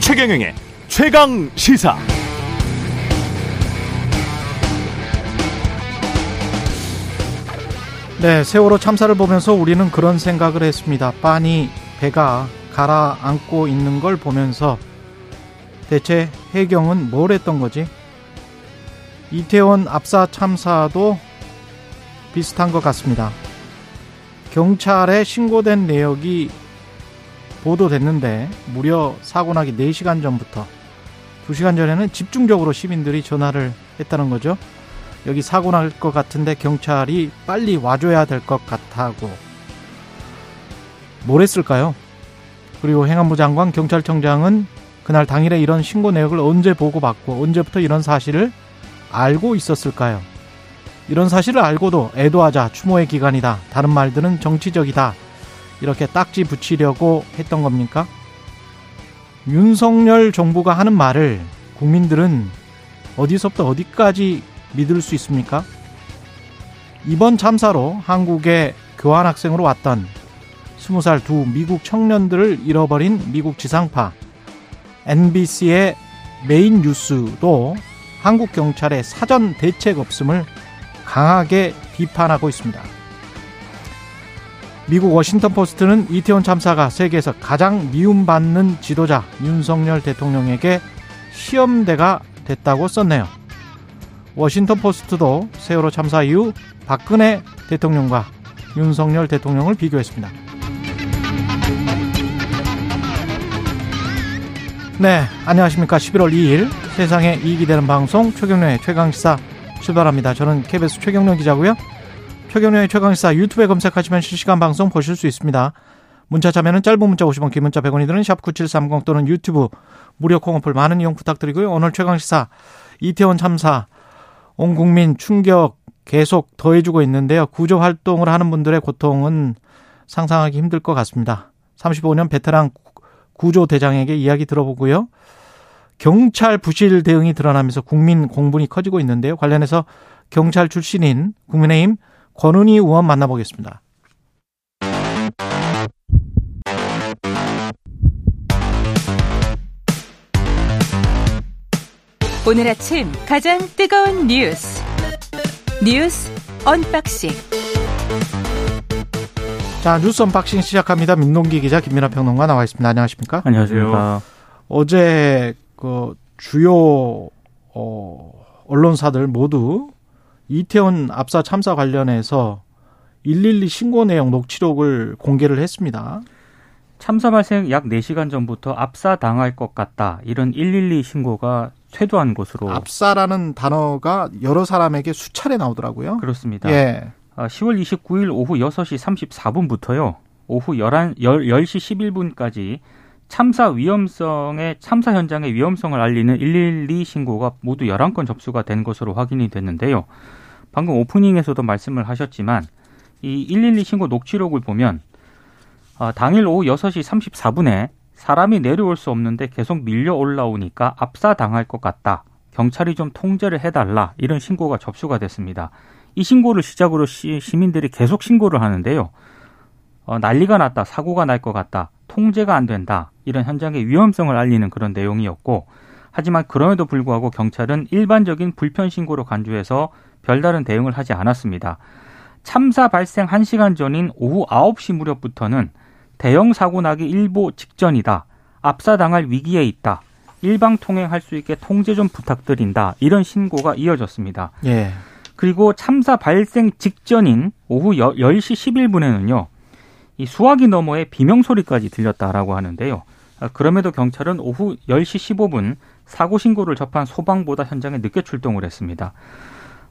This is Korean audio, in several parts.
최경영의 최강 시사. 네, 세월호 참사를 보면서 우리는 그런 생각을 했습니다. 빤히 배가 가라앉고 있는 걸 보면서 대체 해경은 뭘 했던 거지? 이태원 압사 참사도 비슷한 것 같습니다. 경찰에 신고된 내역이 보도됐는데 무려 사고 나기 4시간 전부터 2시간 전에는 집중적으로 시민들이 전화를 했다는 거죠. 여기 사고 날 것 같은데 경찰이 빨리 와줘야 될 것 같다고 뭘 했을까요? 그리고 행안부 장관 경찰청장은 그날 당일에 이런 신고 내역을 언제 보고받고 언제부터 이런 사실을 알고 있었을까요? 이런 사실을 알고도 애도하자 추모의 기간이다. 다른 말들은 정치적이다. 이렇게 딱지 붙이려고 했던 겁니까? 윤석열 정부가 하는 말을 국민들은 어디서부터 어디까지 믿을 수 있습니까? 이번 참사로 한국에 교환학생으로 왔던 20살 두 미국 청년들을 잃어버린 미국 지상파 NBC의 메인 뉴스도 한국 경찰의 사전 대책 없음을 강하게 비판하고 있습니다. 미국 워싱턴 포스트는 이태원 참사가 세계에서 가장 미움받는 지도자 윤석열 대통령에게 시험대가 됐다고 썼네요. 워싱턴 포스트도 세월호 참사 이후 박근혜 대통령과 윤석열 대통령을 비교했습니다. 네, 안녕하십니까. 11월 2일 세상에 이익이 되는 방송 최경련의 최강시사 출발합니다. 저는 KBS 최경련 기자고요. 최경련의 최강시사 유튜브에 검색하시면 실시간 방송 보실 수 있습니다. 문자 참여는 짧은 문자 50원, 긴 문자 100원이 드는 샵9730 또는 유튜브 무료 콩어플 많은 이용 부탁드리고요. 오늘 최강시사 이태원 참사 온 국민 충격 계속 더해주고 있는데요. 구조 활동을 하는 분들의 고통은 상상하기 힘들 것 같습니다. 35년 베테랑 구조대장에게 이야기 들어보고요. 경찰 부실 대응이 드러나면서 국민 공분이 커지고 있는데요. 관련해서 경찰 출신인 국민의힘 권은희 의원 만나보겠습니다. 오늘 아침 가장 뜨거운 뉴스 뉴스 unboxing 자 뉴스 unboxing 시작합니다. 민동기 기자 김민아 평론가 나와 있습니다. 안녕하십니까? 안녕하십니까? 어제 그 주요 어 언론사들 모두 이태원 압사 참사 관련해서 112 신고 내용 녹취록을 공개를 했습니다. 참사 발생 약 4시간 전부터 압사 당할 것 같다. 이런 112 신고가 쇄도한 것으로 압사라는 단어가 여러 사람에게 수차례 나오더라고요. 그렇습니다. 예. 10월 29일 오후 6시 34분부터요. 오후 11, 10시 11분까지 참사 위험성의 참사 현장의 위험성을 알리는 112 신고가 모두 11건 접수가 된 것으로 확인이 됐는데요. 방금 오프닝에서도 말씀을 하셨지만 이 112 신고 녹취록을 보면 어, 당일 오후 6시 34분에 사람이 내려올 수 없는데 계속 밀려 올라오니까 압사 당할 것 같다. 경찰이 좀 통제를 해달라. 이런 신고가 접수가 됐습니다. 이 신고를 시작으로 시, 민들이 계속 신고를 하는데요. 어, 난리가 났다. 사고가 날 것 같다. 통제가 안 된다. 이런 현장의 위험성을 알리는 그런 내용이었고 하지만 그럼에도 불구하고 경찰은 일반적인 불편 신고로 간주해서 별다른 대응을 하지 않았습니다. 참사 발생 1시간 전인 오후 9시 무렵부터는 대형 사고 나기 일보 직전이다. 압사당할 위기에 있다. 일방 통행할 수 있게 통제 좀 부탁드린다. 이런 신고가 이어졌습니다. 예. 그리고 참사 발생 직전인 오후 10시 11분에는요. 이 수화기 너머에 비명 소리까지 들렸다라고 하는데요. 아, 그럼에도 경찰은 오후 10시 15분 사고 신고를 접한 소방보다 현장에 늦게 출동을 했습니다.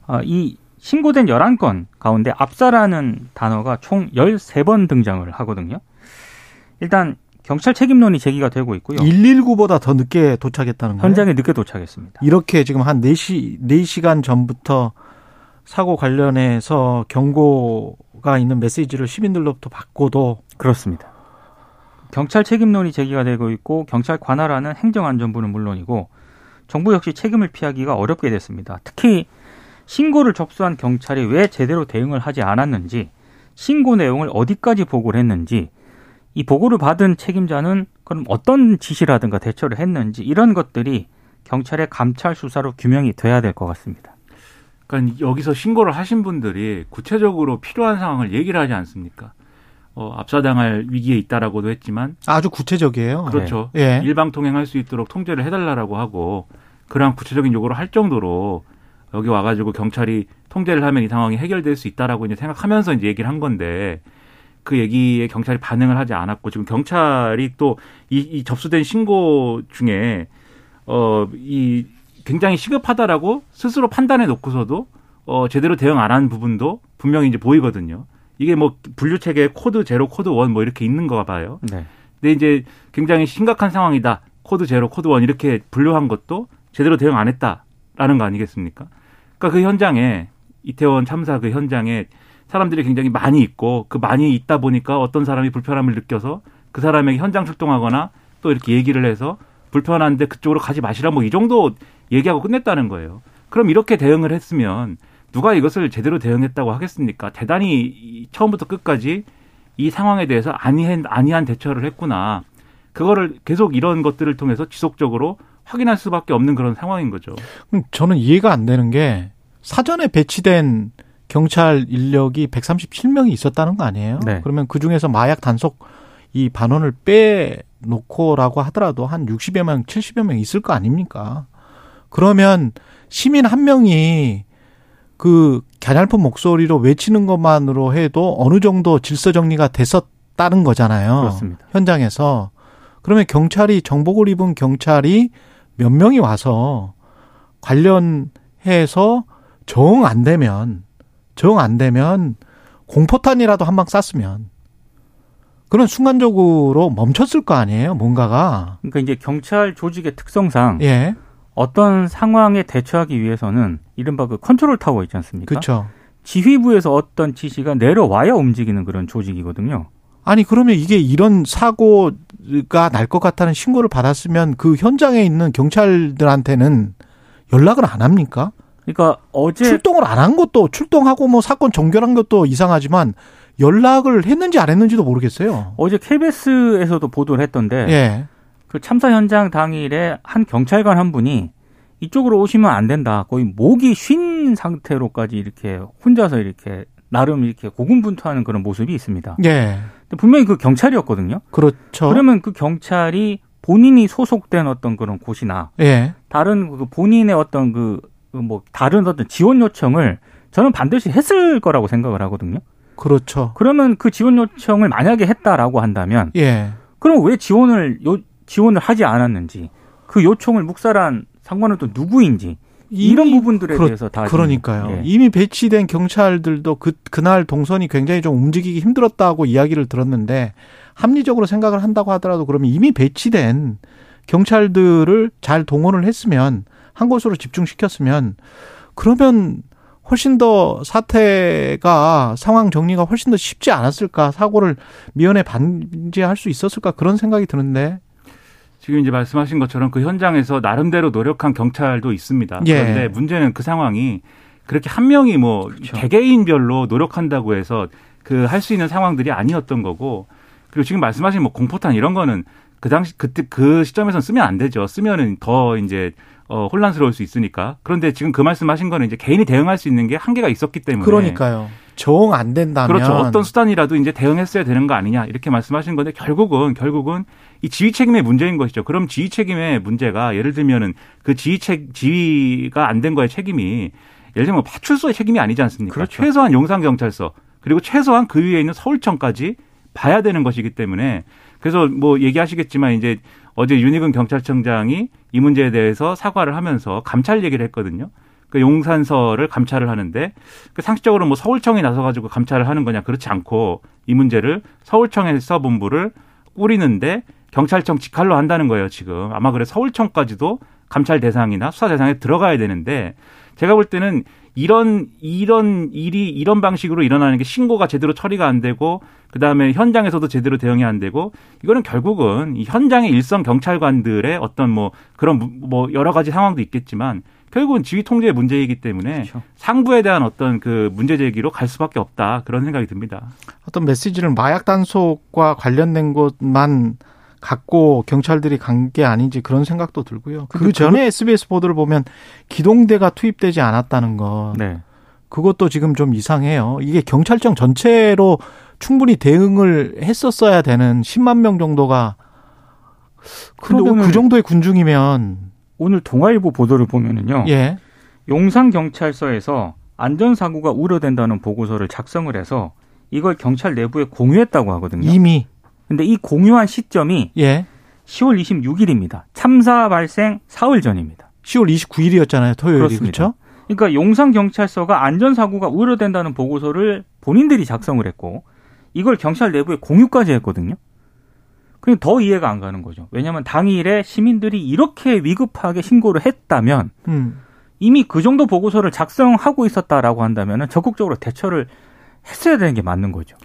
아, 이 신고된 11건 가운데 압사라는 단어가 총 13번 등장을 하거든요. 일단 경찰 책임론이 제기가 되고 있고요. 119보다 더 늦게 도착했다는 거예요? 현장에 늦게 도착했습니다. 이렇게 지금 한 4시, 4시간 전부터 사고 관련해서 경고가 있는 메시지를 시민들로부터 받고도 그렇습니다. 경찰 책임론이 제기가 되고 있고 경찰 관할하는 행정안전부는 물론이고 정부 역시 책임을 피하기가 어렵게 됐습니다. 특히 신고를 접수한 경찰이 왜 제대로 대응을 하지 않았는지, 신고 내용을 어디까지 보고를 했는지, 이 보고를 받은 책임자는 그럼 어떤 지시라든가 대처를 했는지 이런 것들이 경찰의 감찰 수사로 규명이 돼야 될 것 같습니다. 그러니까 여기서 신고를 하신 분들이 구체적으로 필요한 상황을 얘기를 하지 않습니까? 어, 압사당할 위기에 있다라고도 했지만 아주 구체적이에요. 그렇죠. 예. 일방 통행할 수 있도록 통제를 해달라고 하고 그러한 구체적인 요구를 할 정도로 여기 와가지고 경찰이 통제를 하면 이 상황이 해결될 수 있다라고 이제 생각하면서 이제 얘기를 한 건데 그 얘기에 경찰이 반응을 하지 않았고 지금 경찰이 또 이 이 접수된 신고 중에 어이 굉장히 시급하다라고 스스로 판단해 놓고서도 어 제대로 대응 안 한 부분도 분명히 이제 보이거든요. 이게 뭐 분류 체계 code zero code one 뭐 이렇게 있는 거 봐요. 네. 근데 이제 굉장히 심각한 상황이다. code zero code one 이렇게 분류한 것도 제대로 대응 안 했다라는 거 아니겠습니까? 그러니까 그 현장에 이태원 참사 그 현장에 사람들이 굉장히 많이 있고 그 많이 있다 보니까 어떤 사람이 불편함을 느껴서 그 사람에게 현장 출동하거나 또 이렇게 얘기를 해서 불편한데 그쪽으로 가지 마시라 뭐 이 정도 얘기하고 끝냈다는 거예요. 그럼 이렇게 대응을 했으면 누가 이것을 제대로 대응했다고 하겠습니까? 대단히 이 처음부터 끝까지 이 상황에 대해서 아니한, 아니한 대처를 했구나. 그거를 계속 이런 것들을 통해서 지속적으로 확인할 수밖에 없는 그런 상황인 거죠. 그럼 저는 이해가 안 되는 게 사전에 배치된 경찰 인력이 137명이 있었다는 거 아니에요? 네. 그러면 그 중에서 마약 단속 이 반원을 빼놓고라고 하더라도 한 60여 명, 70여 명 있을 거 아닙니까? 그러면 시민 한 명이 그 갸냘픈 목소리로 외치는 것만으로 해도 어느 정도 질서 정리가 됐었다는 거잖아요. 그렇습니다. 현장에서. 그러면 경찰이 정복을 입은 경찰이 몇 명이 와서 관련해서 정 안 되면 정 안 되면 공포탄이라도 한 방 쐈으면 그런 순간적으로 멈췄을 거 아니에요, 뭔가가. 그러니까 이제 경찰 조직의 특성상 예. 어떤 상황에 대처하기 위해서는 이른바 그 컨트롤 타워 있지 않습니까? 그렇죠. 지휘부에서 어떤 지시가 내려와야 움직이는 그런 조직이거든요. 아니 그러면 이게 이런 사고가 날 것 같다는 신고를 받았으면 그 현장에 있는 경찰들한테는 연락을 안 합니까? 그러니까 어제 출동을 안 한 것도 출동하고 뭐 사건 종결한 것도 이상하지만 연락을 했는지 안 했는지도 모르겠어요. 어제 KBS에서도 보도를 했던데 예. 그 참사 현장 당일에 한 경찰관 한 분이 이쪽으로 오시면 안 된다. 거의 목이 쉰 상태로까지 이렇게 혼자서 이렇게 나름 이렇게 고군분투하는 그런 모습이 있습니다. 예. 근데 분명히 그 경찰이었거든요. 그렇죠. 그러면 그 경찰이 본인이 소속된 어떤 그런 곳이나 예. 다른 그 본인의 어떤 그 뭐 다른 어떤 지원 요청을 저는 반드시 했을 거라고 생각을 하거든요. 그렇죠. 그러면 그 지원 요청을 만약에 했다라고 한다면 예. 그럼 왜 지원을 요, 지원을 하지 않았는지 그 요청을 묵살한 상관은 또 누구인지 이런 부분들에 그렇- 대해서 다 그러니까요. 예. 이미 배치된 경찰들도 그 그날 동선이 굉장히 좀 움직이기 힘들었다고 이야기를 들었는데 합리적으로 생각을 한다고 하더라도 그러면 이미 배치된 경찰들을 잘 동원을 했으면 한 곳으로 집중시켰으면 그러면 훨씬 더 사태가 상황 정리가 훨씬 더 쉽지 않았을까 사고를 미연에 방지할 수 있었을까 그런 생각이 드는데 지금 이제 말씀하신 것처럼 그 현장에서 나름대로 노력한 경찰도 있습니다. 예. 그런데 문제는 그 상황이 그렇게 한 명이 뭐 그렇죠. 개개인별로 노력한다고 해서 그 할 수 있는 상황들이 아니었던 거고 그리고 지금 말씀하신 뭐 공포탄 이런 거는 그 당시 그때 그 시점에서는 쓰면 안 되죠. 쓰면은 더 이제 어 혼란스러울 수 있으니까. 그런데 지금 그 말씀하신 거는 이제 개인이 대응할 수 있는 게 한계가 있었기 때문에 그러니까요. 정안 된다면 그렇죠. 어떤 수단이라도 이제 대응했어야 되는 거 아니냐 이렇게 말씀하시는 건데 결국은 결국은 이 지휘 책임의 문제인 것이죠. 그럼 지휘 책임의 문제가 예를 들면은 그 지휘 책 지휘가 안 된 거의 책임이 예를 들면 파출소의 책임이 아니지 않습니까? 그렇죠. 최소한 용산 경찰서 그리고 최소한 그 위에 있는 서울청까지 봐야 되는 것이기 때문에 그래서 뭐 얘기하시겠지만 이제 어제 윤희근 경찰청장이 이 문제에 대해서 사과를 하면서 감찰 얘기를 했거든요. 그 용산서를 감찰을 하는데 그 상식적으로 뭐 서울청이 나서 가지고 감찰을 하는 거냐 그렇지 않고 이 문제를 서울청에서 본부를 꾸리는데 경찰청 직할로 한다는 거예요 지금 아마 그래 서울청까지도 감찰 대상이나 수사 대상에 들어가야 되는데 제가 볼 때는 이런 이런 일이 이런 방식으로 일어나는 게 신고가 제대로 처리가 안 되고 그다음에 현장에서도 제대로 대응이 안 되고 이거는 결국은 이 현장의 일선 경찰관들의 어떤 뭐 그런 무- 뭐 여러 가지 상황도 있겠지만 결국은 지휘 통제의 문제이기 때문에 그렇죠. 상부에 대한 어떤 그 문제 제기로 갈 수밖에 없다 그런 생각이 듭니다. 어떤 메시지를 마약 단속과 관련된 것만 갖고 경찰들이 간 게 아닌지 그런 생각도 들고요. 그 전에 SBS 보도를 보면 기동대가 투입되지 않았다는 거. 네. 그것도 지금 좀 이상해요. 이게 경찰청 전체로 충분히 대응을 했었어야 되는 10만 명 정도가 근데 그러면 그 정도의 군중이면 오늘 동아일보 보도를 보면은요. 예. 용산 경찰서에서 안전 사고가 우려된다는 보고서를 작성을 해서 이걸 경찰 내부에 공유했다고 하거든요. 이미 근데 이 공유한 시점이 예. 10월 26일입니다. 참사 발생 사흘 전입니다. 10월 29일이었잖아요. 토요일이. 그렇죠? 그러니까 용산 경찰서가 안전 사고가 우려된다는 보고서를 본인들이 작성을 했고 이걸 경찰 내부에 공유까지 했거든요. 그냥 더 이해가 안 가는 거죠. 왜냐하면 당일에 시민들이 이렇게 위급하게 신고를 했다면 음. 이미 그 정도 보고서를 작성하고 있었다라고 한다면 적극적으로 대처를 했어야 되는 게 맞는 거죠.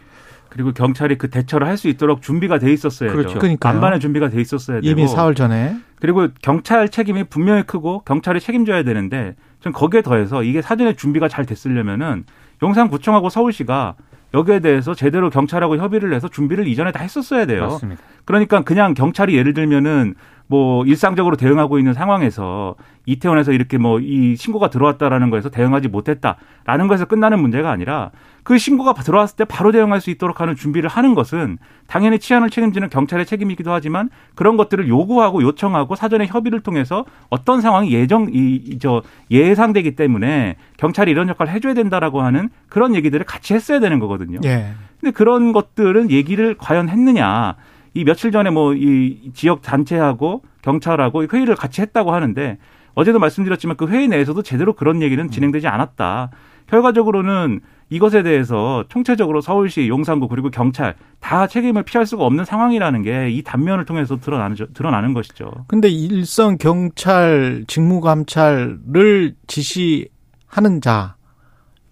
그리고 경찰이 그 대처를 할 수 있도록 준비가 돼 있었어야죠. 그렇죠. 그러니까요. 반반의 준비가 돼 있었어야 되고 이미 사흘 전에 그리고 경찰 책임이 분명히 크고 경찰이 책임져야 되는데 전 거기에 더해서 이게 사전에 준비가 잘 됐으려면은 용산구청하고 서울시가 여기에 대해서 제대로 경찰하고 협의를 해서 준비를 이전에 다 했었어야 돼요. 맞습니다. 그러니까 그냥 경찰이 예를 들면은 뭐 일상적으로 대응하고 있는 상황에서 이태원에서 이렇게 뭐 이 신고가 들어왔다라는 거에서 대응하지 못했다라는 것에서 끝나는 문제가 아니라 그 신고가 들어왔을 때 바로 대응할 수 있도록 하는 준비를 하는 것은 당연히 치안을 책임지는 경찰의 책임이기도 하지만 그런 것들을 요구하고 요청하고 사전에 협의를 통해서 어떤 상황이 예정 이 저 예상되기 때문에 경찰이 이런 역할을 해줘야 된다라고 하는 그런 얘기들을 같이 했어야 되는 거거든요. 예. 근데 그런 것들은 얘기를 과연 했느냐. 이 며칠 전에 뭐 이 지역 단체하고 경찰하고 회의를 같이 했다고 하는데 어제도 말씀드렸지만 그 회의 내에서도 제대로 그런 얘기는 진행되지 않았다. 결과적으로는 이것에 대해서 총체적으로 서울시, 용산구 그리고 경찰 다 책임을 피할 수가 없는 상황이라는 게 이 단면을 통해서 드러나는 드러나는 것이죠. 근데 일선 경찰 직무 감찰을 지시하는 자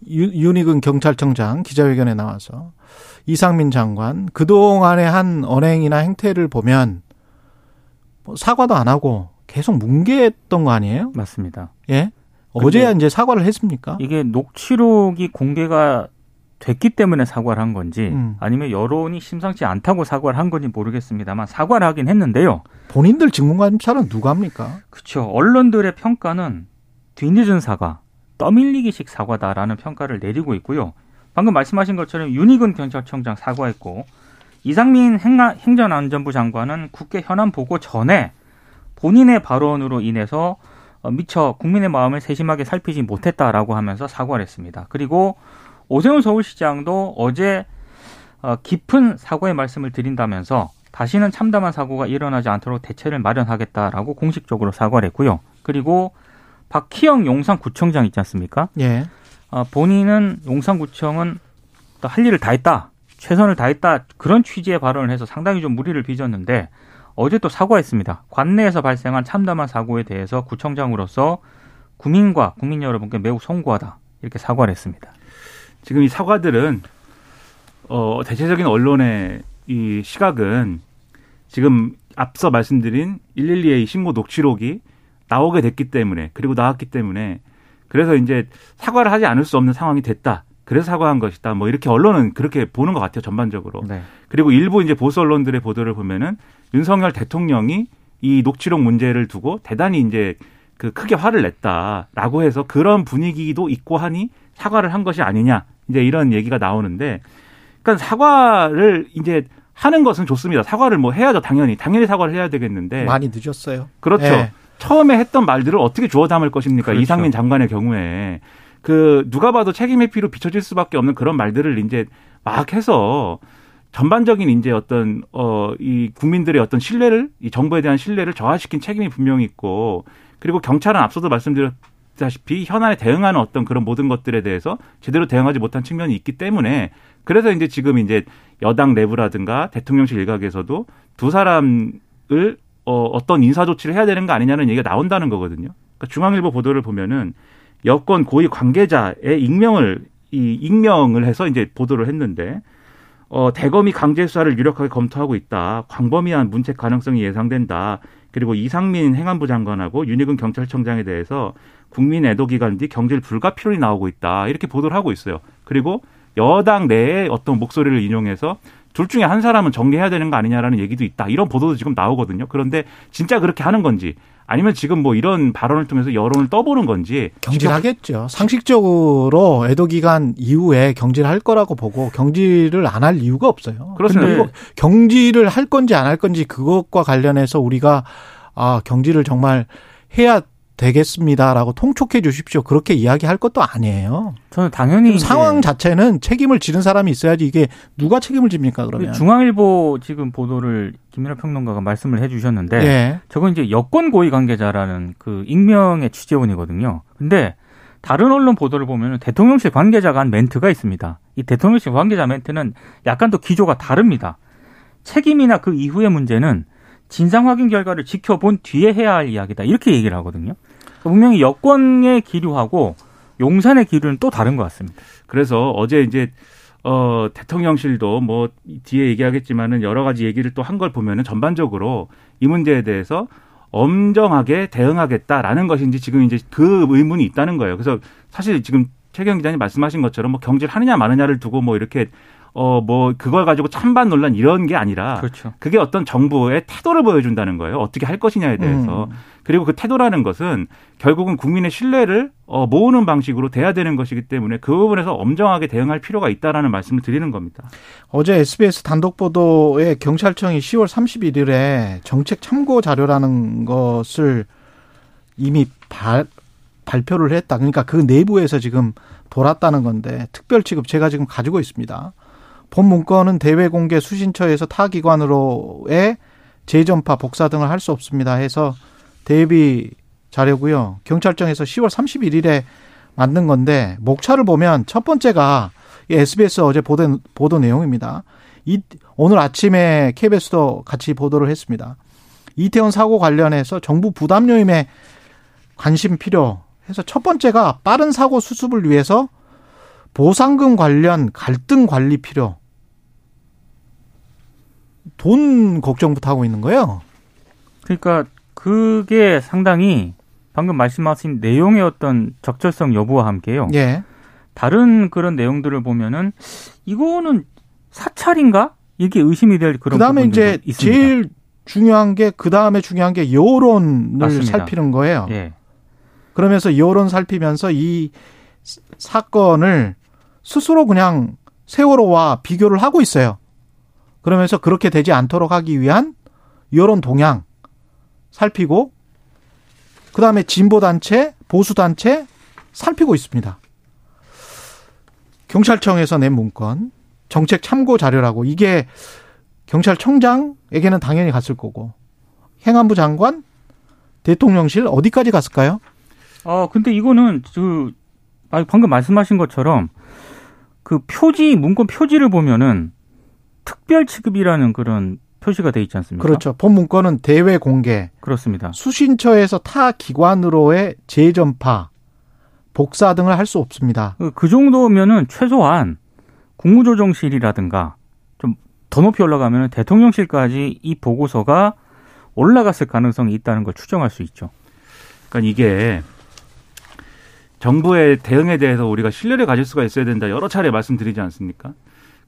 유- 윤희근 경찰청장 기자회견에 나와서 이상민 장관 그동안의 한 언행이나 행태를 보면 뭐 사과도 안 하고 계속 뭉개했던 거 아니에요? 맞습니다. 예. 어제야 이제 사과를 했습니까? 이게 녹취록이 공개가 됐기 때문에 사과를 한 건지 음. 아니면 여론이 심상치 않다고 사과를 한 건지 모르겠습니다만 사과를 하긴 했는데요. 본인들 직무감찰은 누가 합니까? 그렇죠. 언론들의 평가는 뒤늦은 사과, 떠밀리기식 사과다라는 평가를 내리고 있고요. 방금 말씀하신 것처럼 윤희근 경찰청장 사과했고 이상민 행정안전부 장관은 국회 현안 보고 전에 본인의 발언으로 인해서 어, 미처 국민의 마음을 세심하게 살피지 못했다라고 하면서 사과를 했습니다. 그리고 오세훈 서울시장도 어제 어, 깊은 사과의 말씀을 드린다면서 다시는 참담한 사고가 일어나지 않도록 대책을 마련하겠다라고 공식적으로 사과를 했고요. 그리고 박희영 용산구청장 있지 않습니까? 예. 어, 본인은 용산구청은 또할 일을 다 했다. 최선을 다했다. 그런 취지의 발언을 해서 상당히 좀 무리를 빚었는데 어제 또 사과했습니다. 관내에서 발생한 참담한 사고에 대해서 구청장으로서 국민과 국민 여러분께 매우 송구하다. 이렇게 사과를 했습니다. 지금 이 사과들은 어 대체적인 언론의 이 시각은 지금 앞서 말씀드린 112의 신고 녹취록이 나오게 됐기 때문에 그리고 나왔기 때문에 그래서 이제 사과를 하지 않을 수 없는 상황이 됐다. 그래서 사과한 것이다. 뭐 이렇게 언론은 그렇게 보는 것 같아요. 전반적으로. 네. 그리고 일부 이제 보수 언론들의 보도를 보면은 윤석열 대통령이 이 녹취록 문제를 두고 대단히 이제 그 크게 화를 냈다라고 해서 그런 분위기도 있고 하니 사과를 한 것이 아니냐 이제 이런 얘기가 나오는데 그러니까 사과를 이제 하는 것은 좋습니다. 사과를 뭐 해야죠. 당연히 당연히 사과를 해야 되겠는데 많이 늦었어요. 그렇죠. 예. 처음에 했던 말들을 어떻게 주워 담을 것입니까? 그렇죠. 이상민 장관의 경우에 그 누가 봐도 책임 회피로 비춰질 수밖에 없는 그런 말들을 이제 막 해서 전반적인 이제 어떤 어 이 국민들의 어떤 신뢰를 이 정부에 대한 신뢰를 저하시킨 책임이 분명히 있고 그리고 경찰은 앞서도 말씀드렸다시피 현안에 대응하는 어떤 그런 모든 것들에 대해서 제대로 대응하지 못한 측면이 있기 때문에 그래서 이제 지금 이제 여당 내부라든가 대통령실 일각에서도 두 사람을 어, 어떤 인사 조치를 해야 되는 거 아니냐는 얘기가 나온다는 거거든요. 그러니까 중앙일보 보도를 보면은 여권 고위 관계자의 익명을 이 익명을 해서 이제 보도를 했는데 어, 대검이 강제 수사를 유력하게 검토하고 있다. 광범위한 문책 가능성이 예상된다. 그리고 이상민 행안부 장관하고 윤희근 경찰청장에 대해서 국민 애도 기간 뒤 경질 불가 필요이 나오고 있다. 이렇게 보도를 하고 있어요. 그리고 여당 내에 어떤 목소리를 인용해서 둘 중에 한 사람은 정리해야 되는 거 아니냐라는 얘기도 있다. 이런 보도도 지금 나오거든요. 그런데 진짜 그렇게 하는 건지 아니면 지금 뭐 이런 발언을 통해서 여론을 떠보는 건지 경질하겠죠. 상식적으로 애도 기간 이후에 경질할 거라고 보고 경질을 안 할 이유가 없어요. 그렇습니다. 이거 경질을 할 건지 안 할 건지 그것과 관련해서 우리가 아 경질을 정말 해야 되겠습니다라고 통촉해 주십시오. 그렇게 이야기할 것도 아니에요. 저는 당연히 상황 자체는 책임을 지는 사람이 있어야지 이게 누가 책임을 집니까 그러면? 중앙일보 지금 보도를 김민하 평론가가 말씀을 해주셨는데 예. 저건 이제 여권 고위 관계자라는 그 익명의 취재원이거든요. 근데 다른 언론 보도를 보면 대통령실 관계자가 한 멘트가 있습니다. 이 대통령실 관계자 멘트는 약간 더 기조가 다릅니다. 책임이나 그 이후의 문제는 진상 확인 결과를 지켜본 뒤에 해야 할 이야기다. 이렇게 얘기를 하거든요. 분명히 여권의 기류하고 용산의 기류는 또 다른 것 같습니다. 그래서 어제 이제 어 대통령실도 뭐 뒤에 얘기하겠지만은 여러 가지 얘기를 또 한 걸 보면은 전반적으로 이 문제에 대해서 엄정하게 대응하겠다라는 것인지 지금 이제 그 의문이 있다는 거예요. 그래서 사실 지금 최경 기자님 말씀하신 것처럼 뭐 경질 하느냐 마느냐를 두고 뭐 이렇게 어 뭐 그걸 가지고 찬반 논란 이런 게 아니라 그렇죠. 그게 어떤 정부의 태도를 보여준다는 거예요. 어떻게 할 것이냐에 대해서. 음. 그리고 그 태도라는 것은 결국은 국민의 신뢰를 어, 모으는 방식으로 돼야 되는 것이기 때문에 그 부분에서 엄정하게 대응할 필요가 있다라는 말씀을 드리는 겁니다. 어제 SBS 단독 보도에 경찰청이 10월 31일에 정책 참고 자료라는 것을 이미 발, 발표를 했다. 그러니까 그 내부에서 지금 돌았다는 건데 특별 취급 제가 지금 가지고 있습니다. 본 문건은 대외 공개 수신처에서 타 기관으로의 재전파 복사 등을 할 수 없습니다. 해서 대비 자료고요. 경찰청에서 10월 31일에 만든 건데 목차를 보면 첫 번째가 이 SBS 어제 보도, 보도 내용입니다. 이, 오늘 아침에 KBS도 같이 보도를 했습니다. 이태원 사고 관련해서 정부 부담 요임에 관심 필요 해서 첫 번째가 빠른 사고 수습을 위해서 보상금 관련 갈등 관리 필요. 돈 걱정부터 하고 있는 거예요. 그러니까 그게 상당히 방금 말씀하신 내용의 어떤 적절성 여부와 함께요. 예. 다른 그런 내용들을 보면은 이거는 사찰인가? 이게 의심이 될 그런 그다음에 이제 있습니다. 제일 중요한 게 그다음에 중요한 게 여론을 맞습니다. 살피는 거예요. 예. 그러면서 여론 살피면서 이 사건을 스스로 그냥 세월호와 비교를 하고 있어요. 그러면서 그렇게 되지 않도록 하기 위한 여론 동향 살피고 그다음에 진보 단체, 보수 단체 살피고 있습니다. 경찰청에서 낸 문건 정책 참고 자료라고 이게 경찰청장에게는 당연히 갔을 거고 행안부 장관, 대통령실 어디까지 갔을까요? 어, 근데 이거는 그 아, 방금 말씀하신 것처럼 그 표지 문건 표지를 보면은 특별 취급이라는 그런 표시가 돼 있지 않습니까? 그렇죠. 본 문건은 대외 공개, 그렇습니다. 수신처에서 타 기관으로의 재전파, 복사 등을 할 수 없습니다. 그- 그 정도면은 최소한 국무조정실이라든가 좀 더 높이 올라가면은 대통령실까지 이 보고서가 올라갔을 가능성이 있다는 걸 추정할 수 있죠. 그러니까 이게 정부의 대응에 대해서 우리가 신뢰를 가질 수가 있어야 된다 여러 차례 말씀드리지 않습니까?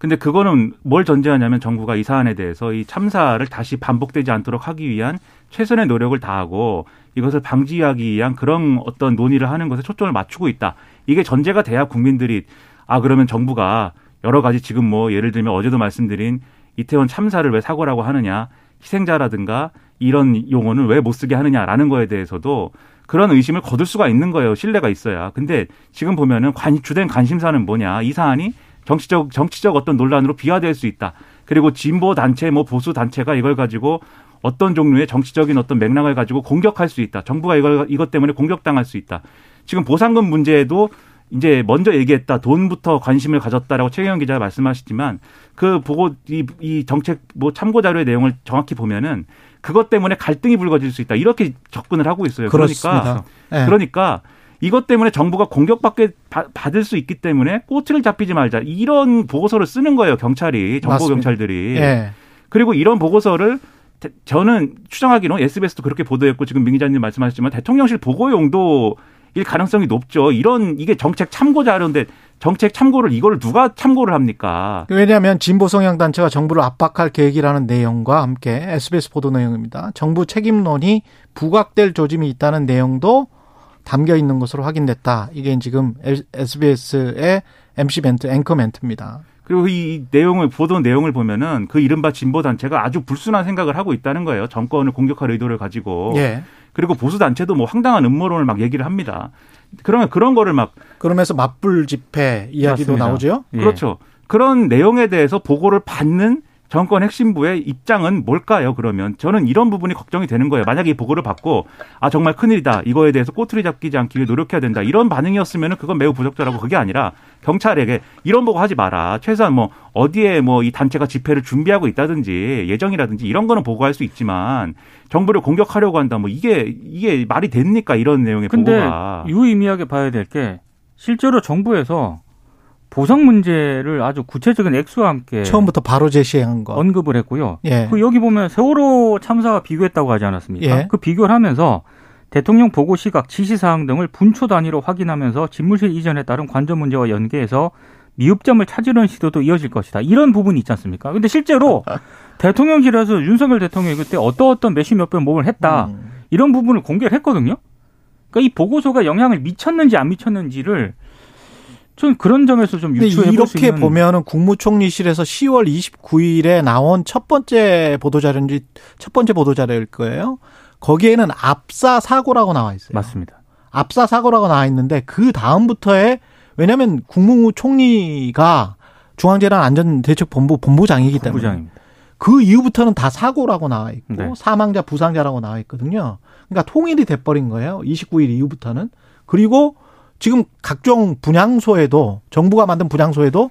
근데 그거는 뭘 전제하냐면 정부가 이 사안에 대해서 이 참사를 다시 반복되지 않도록 하기 위한 최선의 노력을 다하고 이것을 방지하기 위한 그런 어떤 논의를 하는 것에 초점을 맞추고 있다. 이게 전제가 돼야 국민들이 아 그러면 정부가 여러 가지 지금 뭐 예를 들면 어제도 말씀드린 이태원 참사를 왜 사고라고 하느냐 희생자라든가 이런 용어는 왜 못 쓰게 하느냐라는 거에 대해서도 그런 의심을 거둘 수가 있는 거예요. 신뢰가 있어야. 근데 지금 보면은 관, 주된 관심사는 뭐냐. 이 사안이 정치적, 정치적 어떤 논란으로 비화될 수 있다. 그리고 진보 단체, 뭐 보수 단체가 이걸 가지고 어떤 종류의 정치적인 어떤 맥락을 가지고 공격할 수 있다. 정부가 이걸, 이것 때문에 공격당할 수 있다. 지금 보상금 문제에도 이제 먼저 얘기했다. 돈부터 관심을 가졌다라고 최경영 기자가 말씀하시지만 그 보고 이, 이 정책 뭐 참고 자료의 내용을 정확히 보면은 그것 때문에 갈등이 불거질 수 있다. 이렇게 접근을 하고 있어요. 그러니까 그렇습니다. 예. 그러니까 이것 때문에 정부가 공격받게 바- 받을 수 있기 때문에 꼬투리를 잡히지 말자. 이런 보고서를 쓰는 거예요. 경찰이 정보 맞습니다. 경찰들이. 예. 그리고 이런 보고서를 대- 저는 추정하기로 SBS도 그렇게 보도했고 지금 민 기자님 말씀하셨지만 대통령실 보고 용도 일 가능성이 높죠. 이런 이게 정책 참고 자료인데 정책 참고를 이걸 누가 참고를 합니까? 왜냐하면 진보 성향 단체가 정부를 압박할 계획이라는 내용과 함께 SBS 보도 내용입니다. 정부 책임론이 부각될 조짐이 있다는 내용도 담겨 있는 것으로 확인됐다. 이게 지금 SBS의 MC 멘트, 앵커 멘트입니다. 그리고 이 내용을 보도 내용을 보면은 그 이른바 진보 단체가 아주 불순한 생각을 하고 있다는 거예요. 정권을 공격할 의도를 가지고. 예. 그리고 보수 단체도 뭐 황당한 음모론을 막 얘기를 합니다. 그러면 그런 거를 막 그러면서 맞불 집회 이야기도 맞습니다. 나오죠. 예. 그렇죠. 그런 내용에 대해서 보고를 받는 정권 핵심부의 입장은 뭘까요? 그러면 저는 이런 부분이 걱정이 되는 거예요. 만약에 이 보고를 받고 아 정말 큰일이다. 이거에 대해서 꼬투리 잡히지 않기 위해 노력해야 된다. 이런 반응이었으면 그건 매우 부적절하고 그게 아니라 경찰에게 이런 보고 하지 마라. 최소한 뭐 어디에 뭐 이 단체가 집회를 준비하고 있다든지 예정이라든지 이런 거는 보고할 수 있지만 정부를 공격하려고 한다. 뭐 이게 이게 말이 됩니까? 이런 내용의 근데 보고가. 유의미하게 봐야 될 게 실제로 정부에서 보상 문제를 아주 구체적인 액수와 함께 처음부터 바로 제시한 거. 언급을 했고요. 예. 그 여기 보면 세월호 참사와 비교했다고 하지 않았습니까? 예. 그 비교를 하면서 대통령 보고 시각, 지시 사항 등을 분초 단위로 확인하면서 집무실 이전에 따른 관전 문제와 연계해서 미흡점을 찾으려는 시도도 이어질 것이다. 이런 부분이 있지 않습니까? 근데 실제로 대통령실에서 윤석열 대통령이 그때 어떤 어떤 몇십 몇번 뭐를 했다. 음. 이런 부분을 공개를 했거든요. 그러니까 이 보고서가 영향을 미쳤는지 안 미쳤는지를 좀 그런 점에서 좀 유추해 볼수 이렇게 보면은 국무총리실에서 10월 29일에 나온 첫 번째 보도자료인지 첫 번째 보도자료일 거예요. 거기에는 압사 사고라고 나와 있어요. 맞습니다. 압사 사고라고 나와 있는데 그 다음부터에 왜냐하면 국무총리가 중앙재난안전대책본부 본부장이기 때문에 부장입니다. 그 이후부터는 다 사고라고 나와 있고 네. 사망자 부상자라고 나와 있거든요. 그러니까 통일이 돼버린 거예요. 29일 이후부터는 그리고 지금 각종 분향소에도 정부가 만든 분향소에도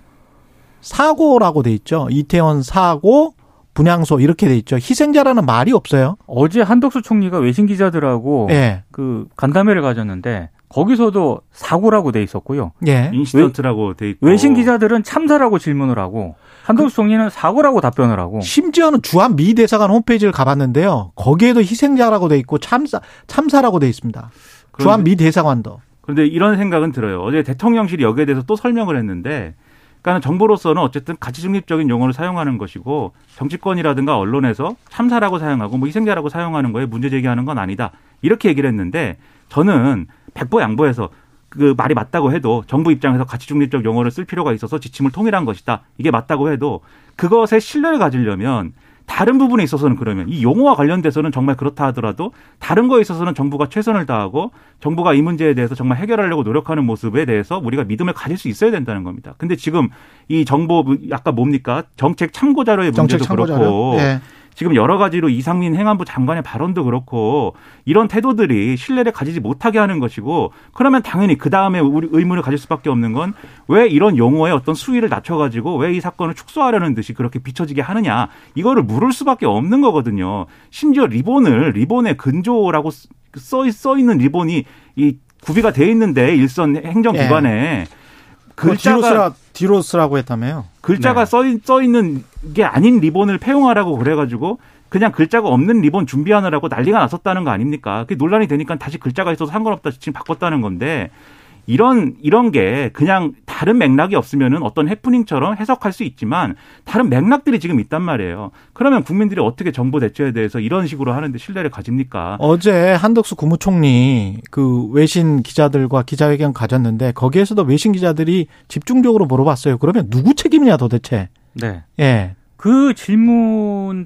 사고라고 돼 있죠. 이태원 사고 분향소 이렇게 돼 있죠. 희생자라는 말이 없어요. 어제 한덕수 총리가 외신 기자들하고 예. 그 간담회를 가졌는데 거기서도 사고라고 돼 있었고요. 예. 인시던트라고 돼 있고 외신 기자들은 참사라고 질문을 하고 한덕수 총리는 사고라고 답변을 하고 심지어는 주한 미 대사관 홈페이지를 가봤는데요. 거기에도 희생자라고 돼 있고 참사 참사라고 돼 있습니다. 주한 미 대사관도. 그런데 이런 생각은 들어요. 어제 대통령실이 여기에 대해서 또 설명을 했는데, 그러니까 정부로서는 어쨌든 가치 중립적인 용어를 사용하는 것이고 정치권이라든가 언론에서 참사라고 사용하고 뭐 희생자라고 사용하는 거에 문제 제기하는 건 아니다. 이렇게 얘기를 했는데 저는 백보 양보해서 그 말이 맞다고 해도 정부 입장에서 가치 중립적 용어를 쓸 필요가 있어서 지침을 통일한 것이다. 이게 맞다고 해도 그것에 신뢰를 가지려면 다른 부분에 있어서는 그러면 이 용어와 관련돼서는 정말 그렇다 하더라도 다른 거에 있어서는 정부가 최선을 다하고 정부가 이 문제에 대해서 정말 해결하려고 노력하는 모습에 대해서 우리가 믿음을 가질 수 있어야 된다는 겁니다. 근데 지금 이 정보 아까 뭡니까 정책 참고 자료의 문제도 참고. 그렇고 예. 지금 여러 가지로 이상민 행안부 장관의 발언도 그렇고 이런 태도들이 신뢰를 가지지 못하게 하는 것이고 그러면 당연히 그 다음에 우리 의문을 가질 수밖에 없는 건 왜 이런 용어의 어떤 수위를 낮춰가지고 왜 이 사건을 축소하려는 듯이 그렇게 비춰지게 하느냐 이거를 물을 수밖에 없는 거거든요. 심지어 리본을 리본의 근조라고 써, 써 있는 리본이 이 구비가 돼 있는데 일선 행정기관에 그 글자가 뒤로 쓰라 뒤로 쓰라고 했다며요. 글자가 네. 써, 있- 써 있는 게 아닌 리본을 폐용하라고 그래가지고 그냥 글자가 없는 리본 준비하느라고 난리가 났었다는 거 아닙니까? 그게 논란이 되니까 다시 글자가 있어서 상관없다 지금 바꿨다는 건데 이런 이런 게 그냥 다른 맥락이 없으면은 어떤 해프닝처럼 해석할 수 있지만 다른 맥락들이 지금 있단 말이에요. 그러면 국민들이 어떻게 정부 대처에 대해서 이런 식으로 하는데 신뢰를 가집니까? 어제 한덕수 국무총리 그 외신 기자들과 기자회견 가졌는데 거기에서도 외신 기자들이 집중적으로 물어봤어요. 그러면 누구 책임이냐 도대체? 네. 예. 그 질문에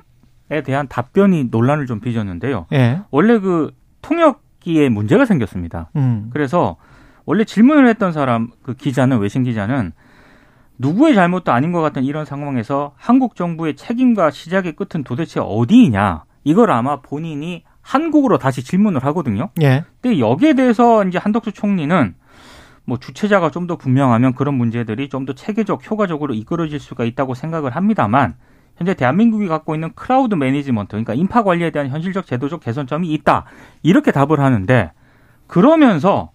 대한 답변이 논란을 좀 빚었는데요. 예. 원래 그 통역기에 문제가 생겼습니다. 음. 그래서 원래 질문을 했던 사람 그 기자는 외신 기자는 누구의 잘못도 아닌 것 같은 이런 상황에서 한국 정부의 책임과 시작의 끝은 도대체 어디이냐 이걸 아마 본인이 한국으로 다시 질문을 하거든요. 예. 근데 여기에 대해서 이제 한덕수 총리는 뭐 주체자가 좀 더 분명하면 그런 문제들이 좀 더 체계적 효과적으로 이끌어질 수가 있다고 생각을 합니다만 현재 대한민국이 갖고 있는 crowd management 그러니까 인파 관리에 대한 현실적 제도적 개선점이 있다 이렇게 답을 하는데 그러면서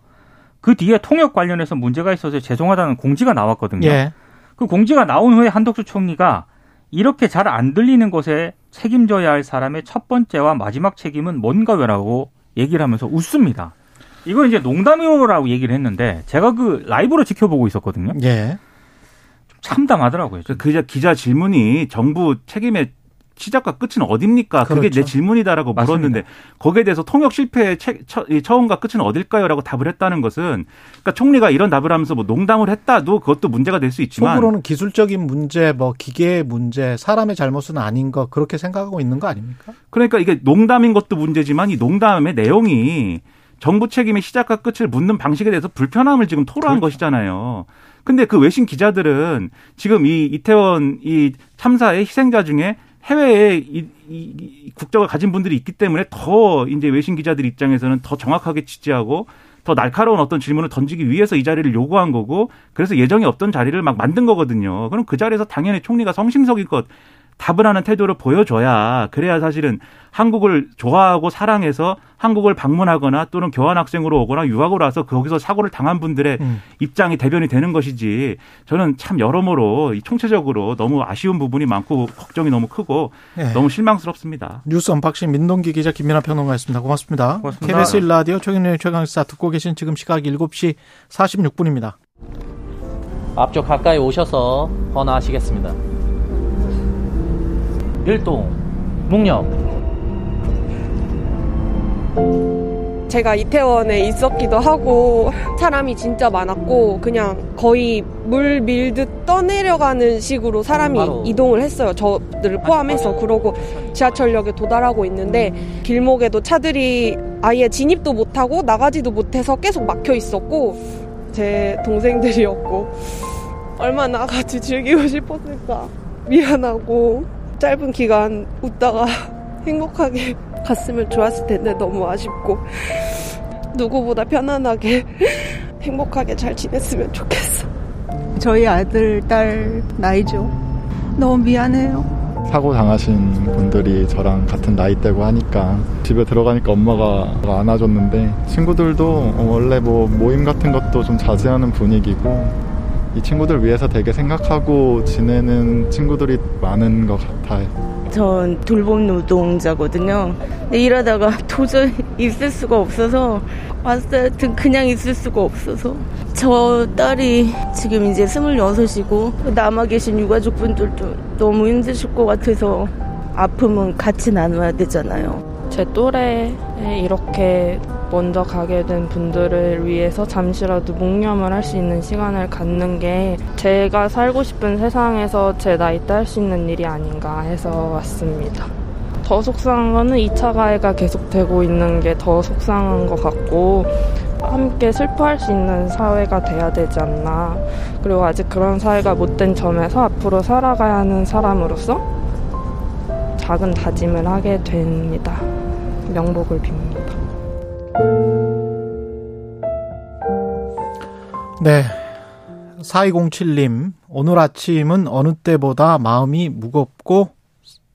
그 뒤에 통역 관련해서 문제가 있어서 죄송하다는 공지가 나왔거든요. 예. 그 공지가 나온 후에 한덕수 총리가 이렇게 잘 안 들리는 것에 책임져야 할 사람의 첫 번째와 마지막 책임은 뭔가요라고 얘기를 하면서 웃습니다. 이건 이제 농담이라고 얘기를 했는데 제가 그 라이브로 지켜보고 있었거든요. 예. 참담하더라고요. 그 기자, 기자 질문이 정부 책임의 시작과 끝은 어딥니까? 그게 그렇죠. 내 질문이다라고 맞습니다. 물었는데 거기에 대해서 통역 실패의 채- 처, 이 처음과 끝은 어딜까요?라고 답을 했다는 것은 그러니까 총리가 이런 답을 하면서 뭐 농담을 했다도 그것도 문제가 될 수 있지만 속으로는 기술적인 문제, 뭐 기계의 문제, 사람의 잘못은 아닌 거 그렇게 생각하고 있는 거 아닙니까? 그러니까 이게 농담인 것도 문제지만 이 농담의 내용이 정부 책임의 시작과 끝을 묻는 방식에 대해서 불편함을 지금 토로한 그렇죠. 것이잖아요. 근데 그 외신 기자들은 지금 이 이태원 이 참사의 희생자 중에 해외에 이, 이- 이 국적을 가진 분들이 있기 때문에 더 이제 외신 기자들 입장에서는 더 정확하게 취재하고 더 날카로운 어떤 질문을 던지기 위해서 이 자리를 요구한 거고 그래서 예정이 없던 자리를 막 만든 거거든요. 그럼 그 자리에서 당연히 총리가 성심성의껏 답을 하는 태도를 보여줘야 그래야 사실은 한국을 좋아하고 사랑해서 한국을 방문하거나 또는 교환학생으로 오거나 유학으로 와서 거기서 사고를 당한 분들의 음. 입장이 대변이 되는 것이지 저는 참 여러모로 이 총체적으로 너무 아쉬운 부분이 많고 걱정이 너무 크고 예. 너무 실망스럽습니다. 뉴스 unboxing 민동기 기자 김민아 평론가였습니다. 고맙습니다. 고맙습니다. KBS 1라디오 최경영의 최강시사 듣고 계신 지금 시각 7시 46분입니다. 앞쪽 가까이 오셔서 번호하시겠습니다. 일동, 묵력, 제가 이태원에 있었기도 하고 사람이 진짜 많았고 그냥 거의 물 밀듯 떠내려가는 식으로 사람이. 이동을 했어요. 저들을 포함해서 그러고 지하철역에 도달하고 있는데 길목에도 차들이 아예 진입도 못하고 나가지도 못해서 계속 막혀 있었고 제 동생들이었고 얼마나 같이 즐기고 싶었을까 미안하고 짧은 기간 웃다가 행복하게 갔으면 좋았을 텐데 너무 아쉽고 누구보다 편안하게 행복하게 잘 지냈으면 좋겠어. 저희 아들, 딸 나이죠. 너무 미안해요. 사고 당하신 분들이 저랑 같은 나이대고 하니까 집에 들어가니까 엄마가 안아줬는데 친구들도 원래 뭐 모임 같은 것도 좀 자제하는 분위기고 이 친구들 위해서 되게 생각하고 지내는 친구들이 많은 것 같아요. 전 돌봄 노동자거든요. 근데 일하다가 도저히 있을 수가 없어서 왔어요. 등- 그냥 있을 수가 없어서. 저 딸이 지금 이제 26이고 남아 계신 유가족분들도 너무 힘드실 것 같아서 아픔은 같이 나눠야 되잖아요. 제 또래에 이렇게 먼저 가게 된 분들을 위해서 잠시라도 묵념을 할 수 있는 시간을 갖는 게 제가 살고 싶은 세상에서 제 나이 때 할 수 있는 일이 아닌가 해서 왔습니다. 더 속상한 거는 2차 가해가 계속되고 있는 게 더 속상한 것 같고 함께 슬퍼할 수 있는 사회가 돼야 되지 않나. 그리고 아직 그런 사회가 못된 점에서 앞으로 살아가야 하는 사람으로서 작은 다짐을 하게 됩니다. 명복을 빕니다. 네. 4207님, 오늘 아침은 어느 때보다 마음이 무겁고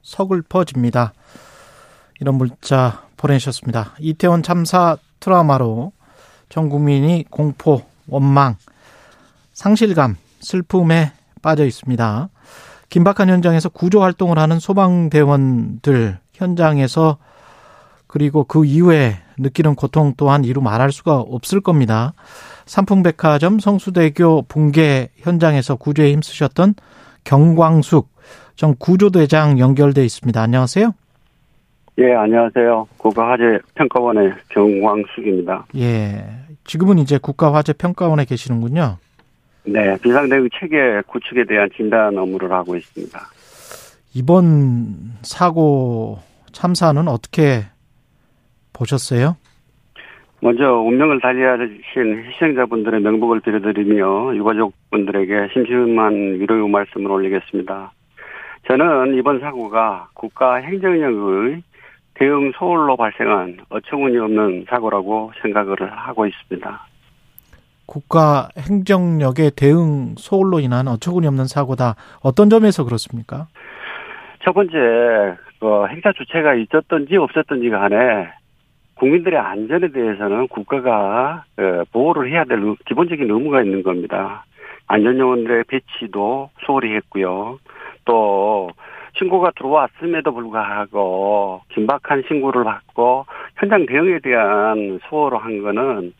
서글퍼집니다. 이런 문자 보내셨습니다. 이태원 참사 트라우마로 전 국민이 공포, 원망, 상실감, 슬픔에 빠져 있습니다. 긴박한 현장에서 구조 활동을 하는 소방대원들 현장에서 그리고 그 이후에 느끼는 고통 또한 이루 말할 수가 없을 겁니다. 삼풍백화점 성수대교 붕괴 현장에서 구조에 힘쓰셨던 경광숙 전 구조대장 연결돼 있습니다. 안녕하세요. 예, 안녕하세요. 국가화재 평가원의 경광숙입니다. 예. 지금은 이제 국가화재평가원에 계시는군요. 네, 비상대응 체계 구축에 대한 진단 업무를 하고 있습니다. 이번 사고 참사는 어떻게 보셨어요? 먼저 운명을 달리하신 희생자분들의 명복을 빌어드리며 유가족분들에게 심심한 위로의 말씀을 올리겠습니다. 저는 이번 사고가 국가 행정력의 대응 소홀로 발생한 어처구니 없는 사고라고 생각을 하고 있습니다. 국가 행정력의 대응 소홀로 인한 어처구니 없는 사고다. 어떤 점에서 그렇습니까? 첫 번째, 그 행사 주체가 있었던지 없었던지 간에 국민들의 안전에 대해서는 국가가 어, 보호를 해야 될 의- 기본적인 의무가 있는 겁니다. 안전요원들의 배치도 소홀히 했고요. 또 신고가 들어왔음에도 불구하고 긴박한 신고를 받고 현장 대응에 대한 소홀로 한 거는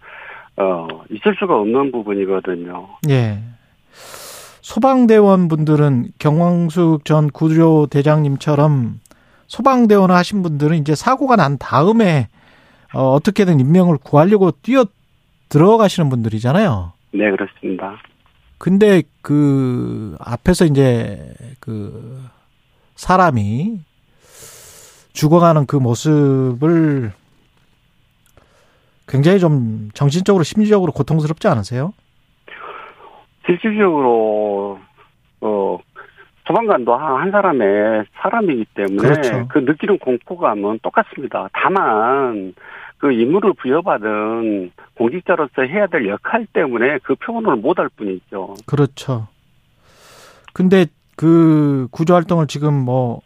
어 있을 수가 없는 부분이거든요. 예. 소방대원 분들은 경광숙 전 구조대장님처럼 소방대원을 하신 분들은 이제 사고가 난 다음에 어, 어떻게든 인명을 구하려고 뛰어 들어가시는 분들이잖아요. 네, 그렇습니다. 근데 그 앞에서 이제 그 사람이 죽어가는 그 모습을 굉장히 좀 정신적으로 심리적으로 고통스럽지 않으세요? 실질적으로 어 소방관도 한, 한 사람의 사람이기 때문에 그렇죠. 그 느끼는 공포감은 똑같습니다. 다만 그 임무를 부여받은 공직자로서 해야 될 역할 때문에 그 표현을 못할 뿐이죠. 그렇죠. 근데 그 구조 활동을 지금 뭐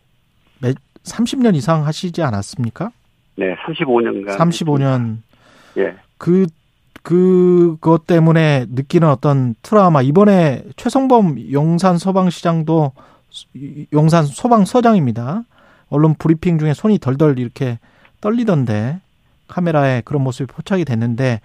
30년 이상 하시지 않았습니까? 네, 35년간. 35년. 예. 그 그것 때문에 느끼는 어떤 트라우마 이번에 최성범 용산 소방시장도 용산 소방서장입니다. 언론 브리핑 중에 손이 덜덜 이렇게 떨리던데 카메라에 그런 모습이 포착이 됐는데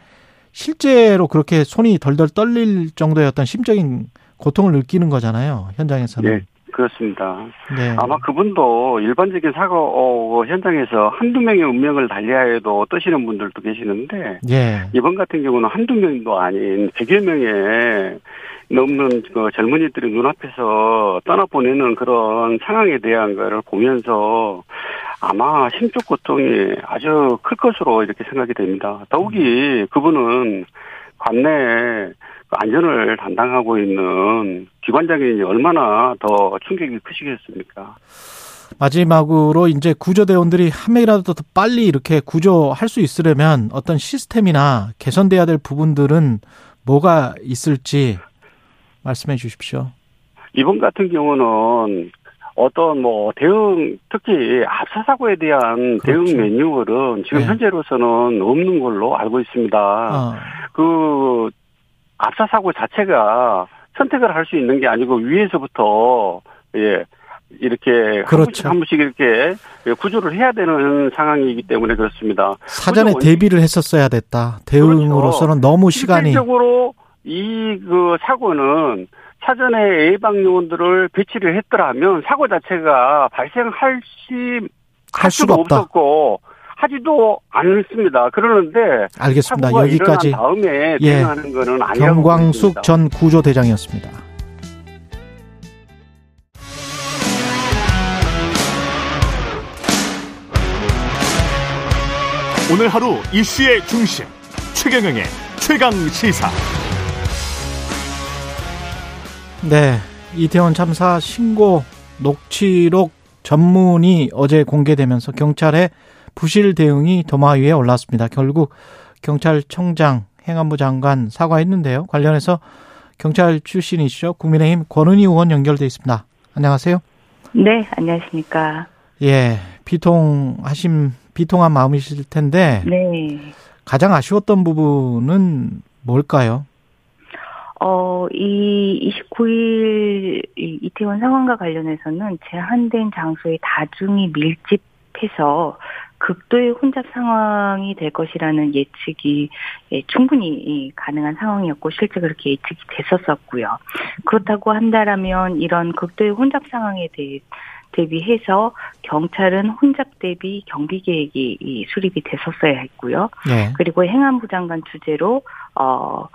실제로 그렇게 손이 덜덜 떨릴 정도의 어떤 심적인 고통을 느끼는 거잖아요 현장에서는. 네, 그렇습니다. 네. 아마 그분도 일반적인 사고 어, 현장에서 한두 명의 운명을 달리하여도 떠시는 분들도 계시는데 예. 이번 같은 경우는 한두 명도 아닌 100여 명의 넘는 그 젊은이들이 눈앞에서 떠나보내는 그런 상황에 대한 거를 보면서 아마 심적 고통이 아주 클 것으로 이렇게 생각이 됩니다. 더욱이 그분은 관내 안전을 담당하고 있는 기관장이 얼마나 더 충격이 크시겠습니까? 마지막으로 이제 구조대원들이 한 명이라도 더 빨리 이렇게 구조할 수 있으려면 어떤 시스템이나 개선돼야 될 부분들은 뭐가 있을지 말씀해 주십시오. 이번 같은 경우는 어떤 뭐 대응 특히 압사 사고에 대한 그렇죠. 대응 매뉴얼은 지금 네. 현재로서는 없는 걸로 알고 있습니다. 어, 그 압사 사고 자체가 선택을 할 수 있는 게 아니고 위에서부터 예 이렇게 한 그렇죠. 분씩 한 분씩 이렇게 구조를 해야 되는 상황이기 때문에 그렇습니다. 사전에 대비를 했었어야 됐다. 대응으로서는 너무 시간이 실질적으로 이 그 사고는 사전에 예방 요원들을 배치를 했더라면 사고 자체가 발생할 시 할 수가 없다. 없었고 하지도 않습니다. 그러는데 알겠습니다. 사고가 여기까지 일어난 다음에 예. 대응하는 거는 아니라고 경광숙 보겠습니다. 전 구조대장이었습니다. 오늘 하루 이슈의 중심 최경영의 최강 시사. 네. 이태원 참사 신고 녹취록 전문이 어제 공개되면서 경찰의 부실 대응이 도마 위에 올랐습니다. 결국 경찰청장, 행안부 장관 사과했는데요. 관련해서 경찰 출신이시죠. 국민의힘 권은희 의원 연결돼 있습니다. 안녕하세요. 네, 안녕하십니까. 예, 비통하심, 비통한 마음이실 텐데 네. 가장 아쉬웠던 부분은 뭘까요? 어, 이 29일 이 이태원 상황과 관련해서는 제한된 장소에 다중이 밀집해서 극도의 혼잡 상황이 될 것이라는 예측이 예, 충분히 이 가능한 상황이었고 실제 그렇게 예측이 됐었었고요. 그렇다고 한다라면 이런 극도의 혼잡 상황에 대해 대비해서 경찰은 혼잡 대비 경비 계획이 이 수립이 됐었어야 했고요. 네. 그리고 행안부 장관 주재로 어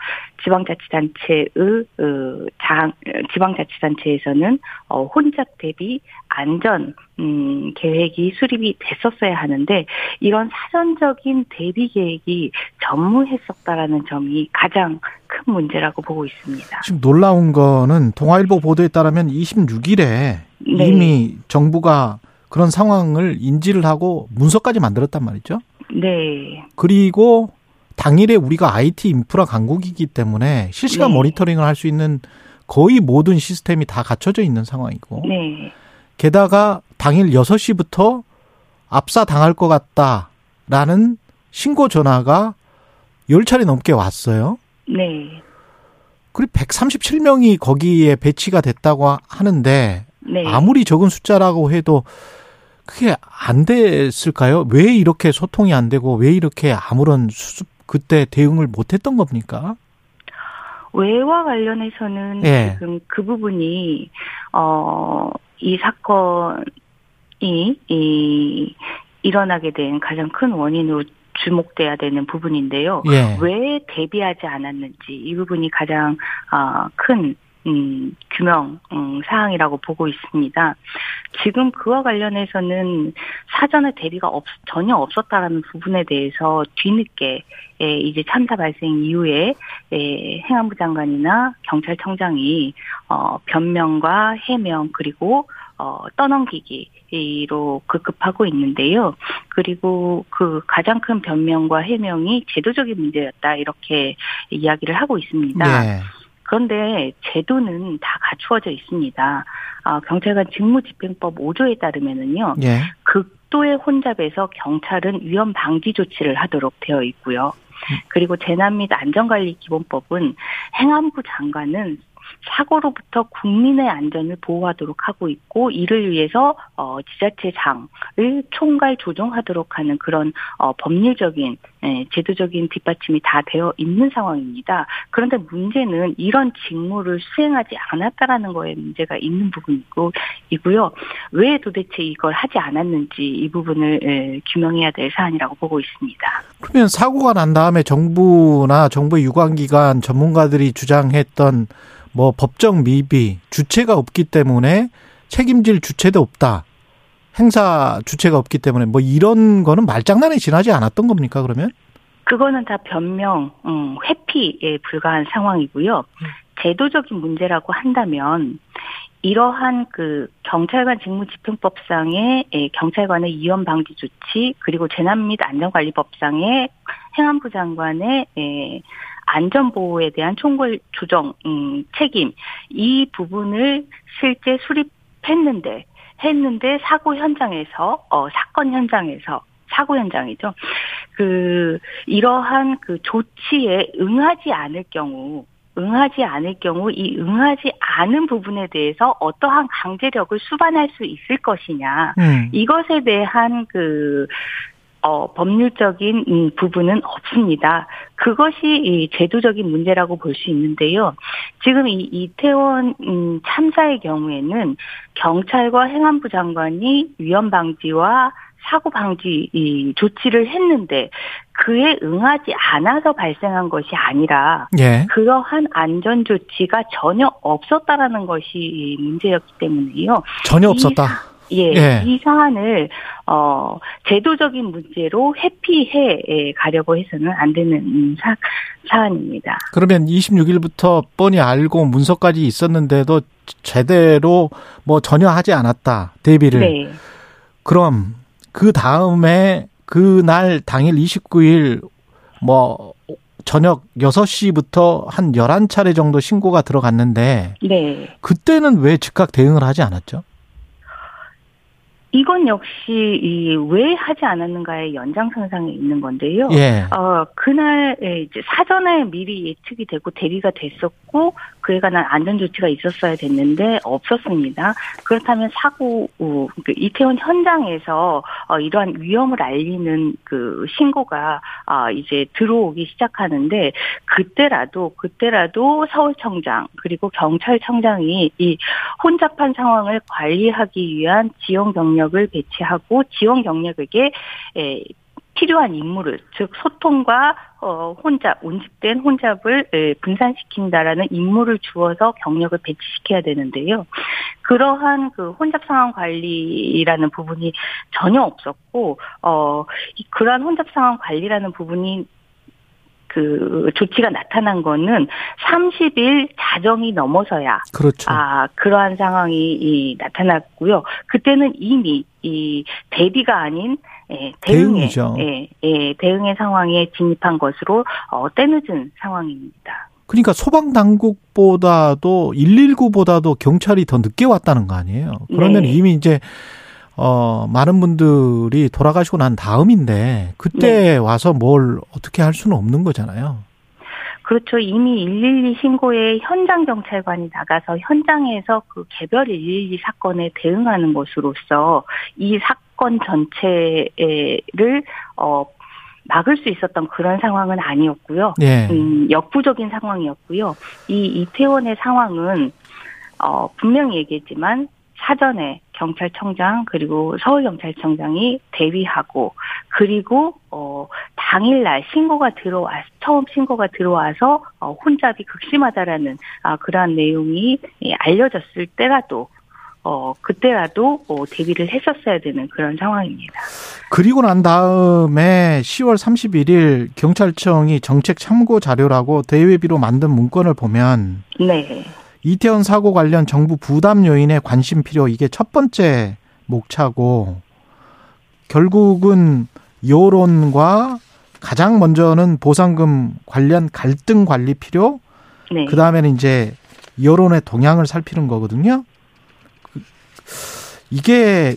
지방자치단체의 어, 장 지방자치단체에서는 어 혼잡 대비 안전 음 계획이 수립이 됐었어야 하는데 이런 사전적인 대비 계획이 전무했었다라는 점이 가장 큰 문제라고 보고 있습니다. 지금 놀라운 거는 동아일보 보도에 따르면 26일에 네. 이미 정부가 그런 상황을 인지를 하고 문서까지 만들었단 말이죠. 네. 그리고 당일에 우리가 IT 인프라 강국이기 때문에 실시간 네. 모니터링을 할 수 있는 거의 모든 시스템이 다 갖춰져 있는 상황이고 네. 게다가 당일 6시부터 압사 당할 것 같다라는 신고 전화가 10차례 넘게 왔어요. 네. 그리고 137명이 거기에 배치가 됐다고 하는데 네. 아무리 적은 숫자라고 해도 그게 안 됐을까요? 왜 이렇게 소통이 안 되고 왜 이렇게 아무런 수습 그때 대응을 못 했던 겁니까? 외와 관련해서는 예. 지금 그 부분이 어 이 사건이 이 일어나게 된 가장 큰 원인으로 주목돼야 되는 부분인데요. 예. 왜 대비하지 않았는지 이 부분이 가장 아, 큰 음, 규명 음, 사항이라고 보고 있습니다. 지금 그와 관련해서는 사전에 대비가 없, 전혀 없었다라는 부분에 대해서 뒤늦게 예, 이제 참사 발생 이후에 예, 행안부 장관이나 경찰청장이 어, 변명과 해명 그리고 어, 떠넘기기로 급급하고 있는데요. 그리고 그 가장 큰 변명과 해명이 제도적인 문제였다 이렇게 이야기를 하고 있습니다. 예. 그런데 제도는 다 갖추어져 있습니다. 아, 경찰관 직무집행법 5조에 따르면은요. 예. 극도의 혼잡에서 경찰은 위험 방지 조치를 하도록 되어 있고요. 그리고 재난 및 안전관리 기본법은 행안부 장관은 사고로부터 국민의 안전을 보호하도록 하고 있고 이를 위해서 어, 지자체장을 총괄 조정하도록 하는 그런 어, 법률적인 예, 제도적인 뒷받침이 다 되어 있는 상황입니다. 그런데 문제는 이런 직무를 수행하지 않았다라는 거에 문제가 있는 부분이고 이고요. 왜 도대체 이걸 하지 않았는지 이 부분을 예, 규명해야 될 사안이라고 보고 있습니다. 그러면 사고가 난 다음에 정부나 정부 유관기관 전문가들이 주장했던 뭐 법적 미비 주체가 없기 때문에 책임질 주체도 없다. 행사 주체가 없기 때문에 뭐 이런 거는 말장난에 지나지 않았던 겁니까 그러면? 그거는 다 변명, 음, 회피에 불과한 상황이고요. 제도적인 문제라고 한다면 이러한 그 경찰관 직무집행법상의 예, 경찰관의 위험 방지 조치 그리고 재난 및 안전관리법상의 행안부 장관의 예, 안전보호에 대한 총괄 조정 음, 책임 이 부분을 실제 수립했는데 했는데 사고 현장에서 어 사건 현장에서 사고 현장이죠. 그 이러한 그 조치에 응하지 않을 경우 응하지 않을 경우 이 응하지 않은 부분에 대해서 어떠한 강제력을 수반할 수 있을 것이냐 음. 이것에 대한 그 어, 법률적인 음, 부분은 없습니다. 그것이 이 제도적인 문제라고 볼 수 있는데요. 지금 이 이태원 음, 참사의 경우에는 경찰과 행안부 장관이 위험 방지와 사고 방지 이 조치를 했는데 그에 응하지 않아서 발생한 것이 아니라 예. 그러한 안전 조치가 전혀 없었다라는 것이 문제였기 때문에요. 전혀 이 없었다. 예, 예. 이 사안을 어 제도적인 문제로 회피해 예, 가려고 해서는 안 되는 음, 사, 사안입니다. 그러면 26일부터 뻔히 알고 문서까지 있었는데도 제대로 뭐 전혀 하지 않았다. 대비를. 네. 그럼 그 다음에 그날 당일 29일 뭐 저녁 6시부터 한 11차례 정도 신고가 들어갔는데 네. 그때는 왜 즉각 대응을 하지 않았죠? 이건 역시 이 왜 하지 않았는가의 연장선상에 있는 건데요. 예. 어 그날 예, 이제 사전에 미리 예측이 되고 대비가 됐었고 그에 관한 안전 조치가 있었어야 됐는데 없었습니다. 그렇다면 사고 어, 그 이태원 현장에서 어, 이러한 위험을 알리는 그 신고가 아 이제 들어오기 시작하는데 그때라도 그때라도 서울청장 그리고 경찰청장이 이 혼잡한 상황을 관리하기 위한 지원 경력을 배치하고 지원 경력에게 에, 필요한 임무를 즉 소통과 어, 혼잡 온집된 혼잡을 에, 분산시킨다라는 임무를 주어서 경력을 배치시켜야 되는데요. 그러한 그 혼잡 상황 관리라는 부분이 전혀 없었고 어 이- 그러한 혼잡 상황 관리라는 부분이 그 조치가 나타난 거는 30일 자정이 넘어서야 그렇죠. 아, 그러한 상황이 이, 나타났고요. 그때는 이미 이 대비가 아닌 예, 대응의 대응이죠. 예, 예, 대응의 상황에 진입한 것으로 어, 때늦은 상황입니다. 그러니까 소방 당국보다도 119보다도 경찰이 더 늦게 왔다는 거 아니에요. 그러면 네. 이미 이제 어 많은 분들이 돌아가시고 난 다음인데 그때 네. 와서 뭘 어떻게 할 수는 없는 거잖아요. 그렇죠. 이미 112 신고에 현장 경찰관이 나가서 현장에서 그 개별 112 사건에 대응하는 것으로서 이 사, 사건 전체를 어 막을 수 있었던 그런 상황은 아니었고요. 예. 음, 역부족인 상황이었고요. 이 이태원의 상황은 어 분명히 얘기했지만 사전에 경찰청장 그리고 서울경찰청장이 대위하고 그리고 어 당일날 신고가 들어와 처음 신고가 들어와서 어 혼잡이 극심하다라는 아 그러한 내용이 예, 알려졌을 때라도 어 그때라도 어 대비를 했었어야 되는 그런 상황입니다. 그리고 난 다음에 10월 31일 경찰청이 정책 참고 자료라고 대외비로 만든 문건을 보면 네. 이태원 사고 관련 정부 부담 요인에 관심 필요 이게 첫 번째 목차고 결국은 여론과 가장 먼저는 보상금 관련 갈등 관리 필요 네. 그 다음에는 이제 여론의 동향을 살피는 거거든요. 그- 이게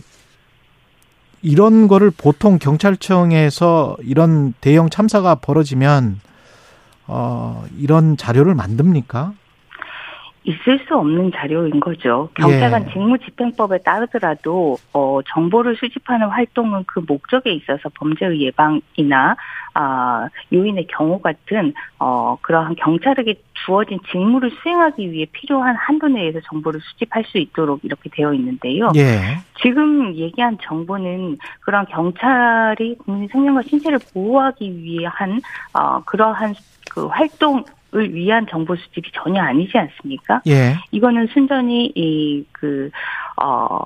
이런 거를 보통 경찰청에서 이런 대형 참사가 벌어지면 어 이런 자료를 만듭니까? 있을 수 없는 자료인 거죠. 경찰관 예. 직무집행법에 따르더라도 어, 정보를 수집하는 활동은 그 목적에 있어서 범죄의 예방이나 아, 요인의 경우 같은 어, 그러한 경찰에게 주어진 직무를 수행하기 위해 필요한 한도 내에서 정보를 수집할 수 있도록 이렇게 되어 있는데요. 예. 지금 얘기한 정보는 그런 경찰이 국민 생명과 신체를 보호하기 위한 어, 그러한 그 활동 을 위한 정보 수집이 전혀 아니지 않습니까? 예. 이거는 순전히 이 그 어.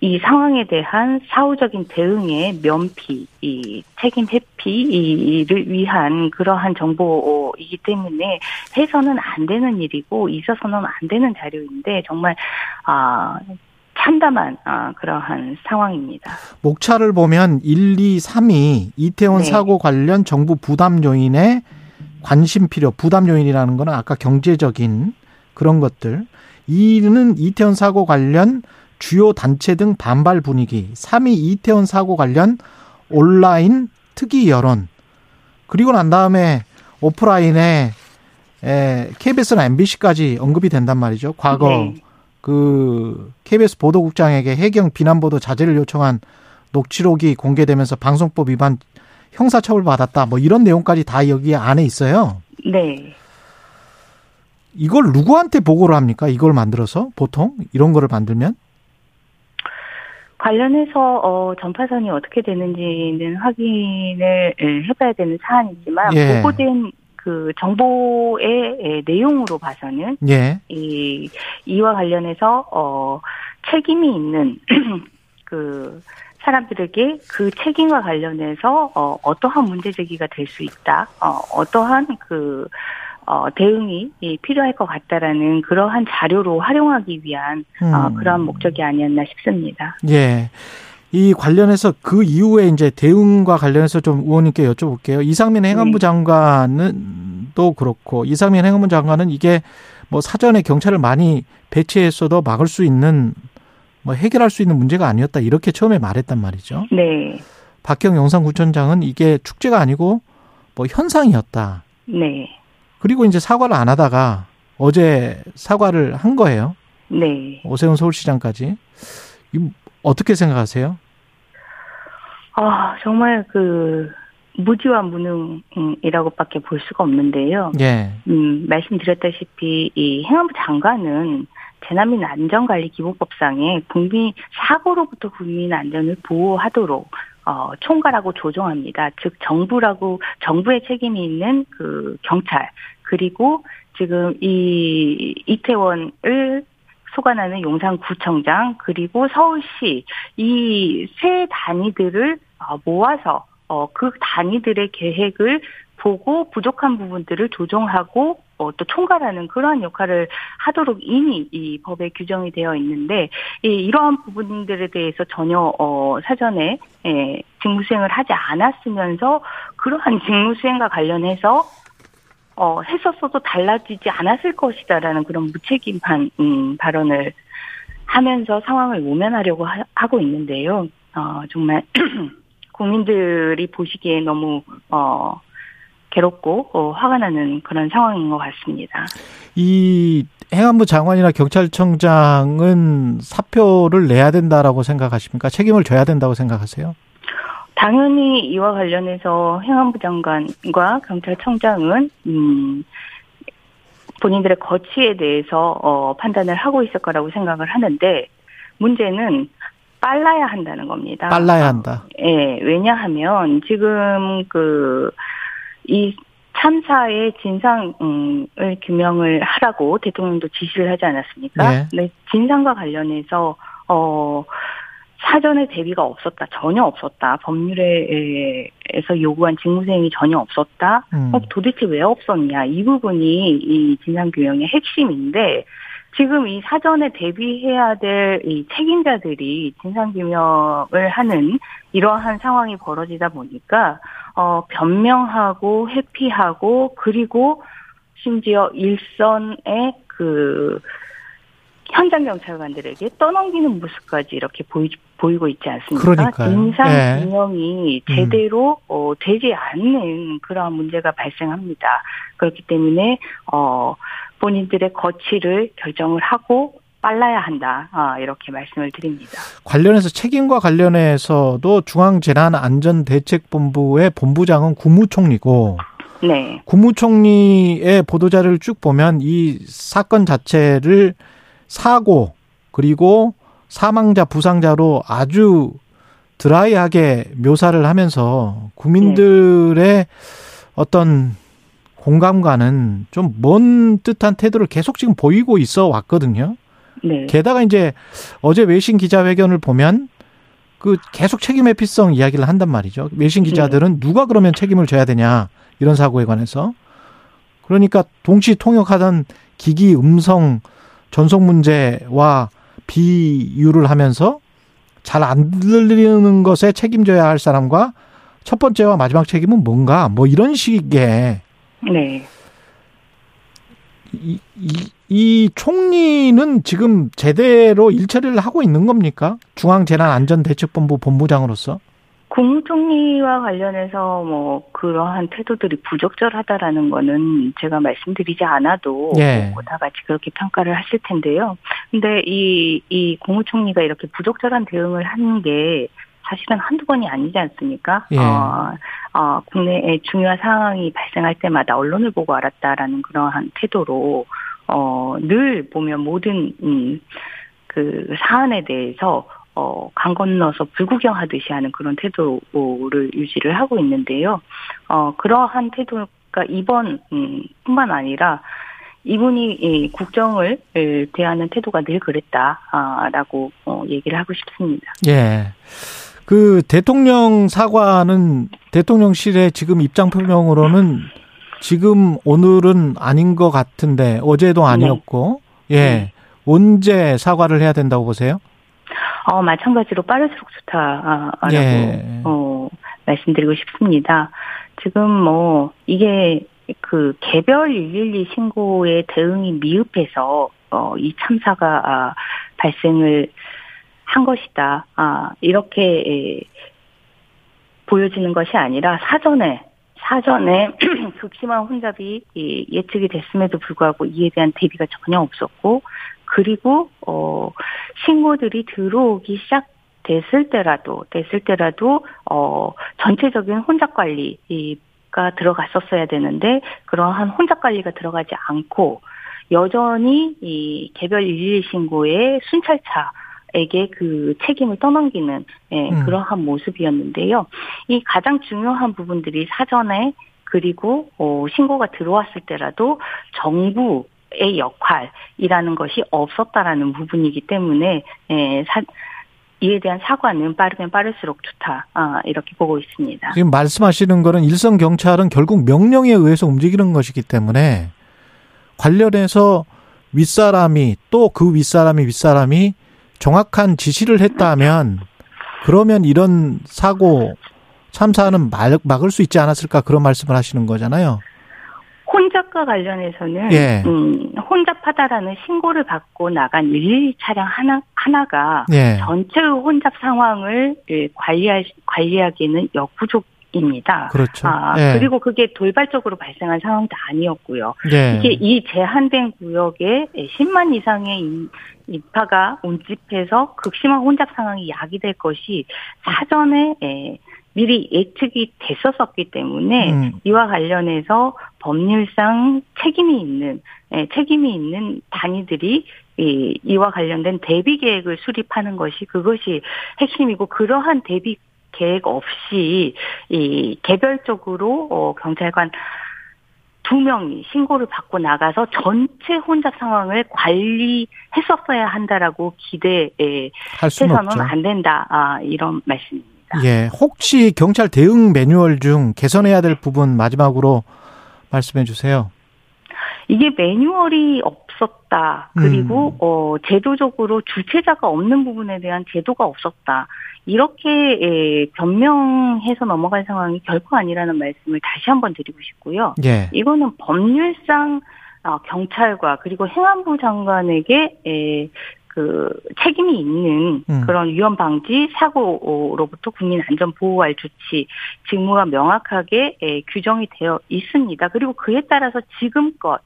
이 상황에 대한 사후적인 대응의 면피, 이 책임 회피를 위한 그러한 정보이기 때문에 해서는 안 되는 일이고 있어서는 안 되는 자료인데 정말 아 참담한 아, 그러한 상황입니다. 목차를 보면 1, 2, 3이 이태원 네. 사고 관련 정부 부담 요인에 관심 필요, 부담 요인이라는 거는 아까 경제적인 그런 것들. 2는 이태원 사고 관련 주요 단체 등 반발 분위기. 3이 이태원 사고 관련 온라인 특이 여론. 그리고 난 다음에 오프라인에 에, KBS나 MBC까지 언급이 된단 말이죠. 과거 네. 그 KBS 보도국장에게 해경 비난 보도 자제를 요청한 녹취록이 공개되면서 방송법 위반 형사처벌 받았다. 뭐 이런 내용까지 다 여기 안에 있어요. 네. 이걸 누구한테 보고를 합니까? 이걸 만들어서 보통 이런 거를 만들면 관련해서 어, 전파선이 어떻게 되는지는 확인을 예, 해봐야 되는 사안이지만 예. 보고된 그 정보의 예, 내용으로 봐서는 예. 이 이와 관련해서 어 책임이 있는 그 사람들에게 그 책임과 관련해서 어 어떠한 문제 제기가 될 수 있다. 어 어떠한 그 어, 대응이 이 필요할 것 같다라는 그러한 자료로 활용하기 위한 어, 음. 그러한 목적이 아니었나 싶습니다. 예. 이 관련해서 그 이후에 이제 대응과 관련해서 좀 의원님께 여쭤볼게요. 이상민 행안부 네. 장관은 또 그렇고 이상민 행안부 장관은 이게 뭐 사전에 경찰을 많이 배치했어도 막을 수 있는 뭐 해결할 수 있는 문제가 아니었다 이렇게 처음에 말했단 말이죠. 네, 박경 영산구청장은 이게 축제가 아니고 뭐 현상이었다. 네, 그리고 이제 사과를 안 하다가 어제 사과를 한 거예요. 네. 오세훈 서울시장까지. 이 어떻게 생각하세요? 아 정말 그 무지와 무능이라고밖에 볼 수가 없는데요. 예. 음, 말씀드렸다시피 이 행안부 장관은 재난민 안전관리 기본법상에 국민 사고로부터 국민 안전을 보호하도록 어, 총괄하고 조정합니다. 즉 정부라고 정부의 책임이 있는 그 경찰 그리고 지금 이 이태원을 소관하는 용산구청장 그리고 서울시 이 세 단위들을 어, 모아서 어, 그 단위들의 계획을 보고 부족한 부분들을 조정하고 어, 또 총괄하는 그러한 역할을 하도록 이미 이 법에 규정이 되어 있는데 이, 이러한 부분들에 대해서 전혀 어, 사전에 예, 직무 수행을 하지 않았으면서 그러한 직무 수행과 관련해서 어, 했었어도 달라지지 않았을 것이다라는 그런 무책임한 음, 발언을 하면서 상황을 모면하려고 하, 하고 있는데요. 어, 정말 국민들이 보시기에 너무 어, 괴롭고 어, 화가 나는 그런 상황인 것 같습니다. 이 행안부 장관이나 경찰청장은 사표를 내야 된다라고 생각하십니까? 책임을 져야 된다고 생각하세요? 당연히 이와 관련해서 행안부 장관과 경찰청장은 음, 본인들의 거취에 대해서 어, 판단을 하고 있을 거라고 생각을 하는데 문제는 빨라야 한다는 겁니다. 빨라야 한다. 예, 왜냐하면 지금 그 이 참사의 진상을 규명을 하라고 대통령도 지시를 하지 않았습니까? 네. 네, 진상과 관련해서 어 사전에 대비가 없었다, 전혀 없었다, 법률에서 요구한 직무수행이 전혀 없었다. 음. 어, 도대체 왜 없었냐? 이 부분이 이 진상 규명의 핵심인데 지금 이 사전에 대비해야 될 이 책임자들이 진상규명을 하는 이러한 상황이 벌어지다 보니까 어 변명하고 회피하고 그리고 심지어 일선의 그 현장 경찰관들에게 떠넘기는 모습까지 이렇게 보이, 보이고 있지 않습니까? 그러니까요. 진상 예. 규명이 음. 제대로 어, 되지 않는 그러한 문제가 발생합니다. 그렇기 때문에 어, 본인들의 거취를 결정을 하고 빨라야 한다. 아, 이렇게 말씀을 드립니다. 관련해서 책임과 관련해서도 중앙재난안전대책본부의 본부장은 국무총리고 네. 국무총리의 보도자료를 쭉 보면 이 사건 자체를 사고 그리고 사망자 부상자로 아주 드라이하게 묘사를 하면서 국민들의 어떤 공감과는 좀 먼 듯한 태도를 계속 지금 보이고 있어 왔거든요. 네. 게다가 이제 어제 외신 기자회견을 보면 그 계속 책임 회피성 이야기를 한단 말이죠. 외신 기자들은 누가 그러면 책임을 져야 되냐 이런 사고에 관해서 그러니까 동시 통역하던 기기 음성 전송 문제와 비유를 하면서 잘 안 들리는 것에 책임져야 할 사람과 첫 번째와 마지막 책임은 뭔가 뭐 이런 식의 네. 이, 이, 이 총리는 지금 제대로 일처리를 하고 있는 겁니까? 중앙재난안전대책본부 본부장으로서? 국무총리와 관련해서 뭐 그러한 태도들이 부적절하다라는 거는 제가 말씀드리지 않아도 예. 뭐다 같이 그렇게 평가를 하실 텐데요. 근데 이, 이 국무총리가 이렇게 부적절한 대응을 하는 게 사실은 한두 번이 아니지 않습니까? 예. 어, 어, 국내에 중요한 상황이 발생할 때마다 언론을 보고 알았다라는 그러한 태도로 어, 늘 보면 모든 음, 그 사안에 대해서 어, 강 건너서 불구경하듯이 하는 그런 태도를 유지를 하고 있는데요. 어, 그러한 태도가 이번, 음, 뿐만 아니라 이분이 이 국정을 에, 대하는 태도가 늘 그랬다라고 어, 얘기를 하고 싶습니다. 예. 그 대통령 사과는 대통령실의 지금 입장 표명으로는 지금 오늘은 아닌 것 같은데 어제도 아니었고 예 언제 사과를 해야 된다고 보세요? 어, 마찬가지로 빠를수록 좋다라고 예. 어, 말씀드리고 싶습니다. 지금 뭐 이게 그 개별 112 신고의 대응이 미흡해서 어, 이 참사가 아, 발생을 한 것이다. 아, 이렇게 에, 보여지는 것이 아니라 사전에 사전에 극심한 혼잡이 이, 예측이 됐음에도 불구하고 이에 대한 대비가 전혀 없었고 그리고 어 신고들이 들어오기 시작 됐을 때라도 됐을 때라도 어 전체적인 혼잡 관리가 들어갔었어야 되는데 그러한 혼잡 관리가 들어가지 않고 여전히 이 개별 112 신고의 순찰차 에게 그 책임을 떠넘기는 예, 음. 그러한 모습이었는데요. 이 가장 중요한 부분들이 사전에 그리고 어, 신고가 들어왔을 때라도 정부 의 역할이라는 것이 없었다라는 부분이기 때문에 예, 사, 이에 대한 사과는 빠르면 빠를수록 좋다 아, 이렇게 보고 있습니다. 지금 말씀하시는 거는 일선 경찰은 결국 명령에 의해서 움직이는 것이기 때문에 관련해서 윗사람이 또 그 윗사람이 윗사람이 정확한 지시를 했다면 그러면 이런 사고 참사는 막, 막을 수 있지 않았을까 그런 말씀을 하시는 거잖아요. 혼잡과 관련해서는 예. 음, 혼잡하다라는 신고를 받고 나간 112 차량 하나 하나가 예. 전체의 혼잡 상황을 예, 관리할 관리하기에는 역부족 입니다. 그렇죠. 아, 예. 그리고 그게 돌발적으로 발생한 상황도 아니었고요. 예. 이게 이 제한된 구역에 10만 이상의 인- 인파가 운집해서 극심한 혼잡 상황이 야기될 것이 사전에 에, 미리 예측이 됐었었기 때문에 음. 이와 관련해서 법률상 책임이 있는 에, 책임이 있는 단위들이 이, 이와 관련된 대비 계획을 수립하는 것이 그것이 핵심이고 그러한 대비 계획 없이 이 개별적으로 어, 경찰관 두 명이 신고를 받고 나가서 전체 혼잡 상황을 관리했었어야 한다라고 기대해서는. 안 된다 아, 이런 말씀입니다. 예. 혹시 경찰 대응 매뉴얼 중 개선해야 될 부분 마지막으로 말씀해 주세요. 이게 매뉴얼이 없었다. 그리고 어 제도적으로 주체자가 없는 부분에 대한 제도가 없었다. 이렇게 에, 변명해서 넘어갈 상황이 결코 아니라는 말씀을 다시 한번 드리고 싶고요. 예. 이거는 법률상 어, 경찰과 그리고 행안부 장관에게 에, 그 책임이 있는 음. 그런 위험 방지 사고로부터 국민 안전 보호할 조치 직무가 명확하게 에, 규정이 되어 있습니다. 그리고 그에 따라서 지금껏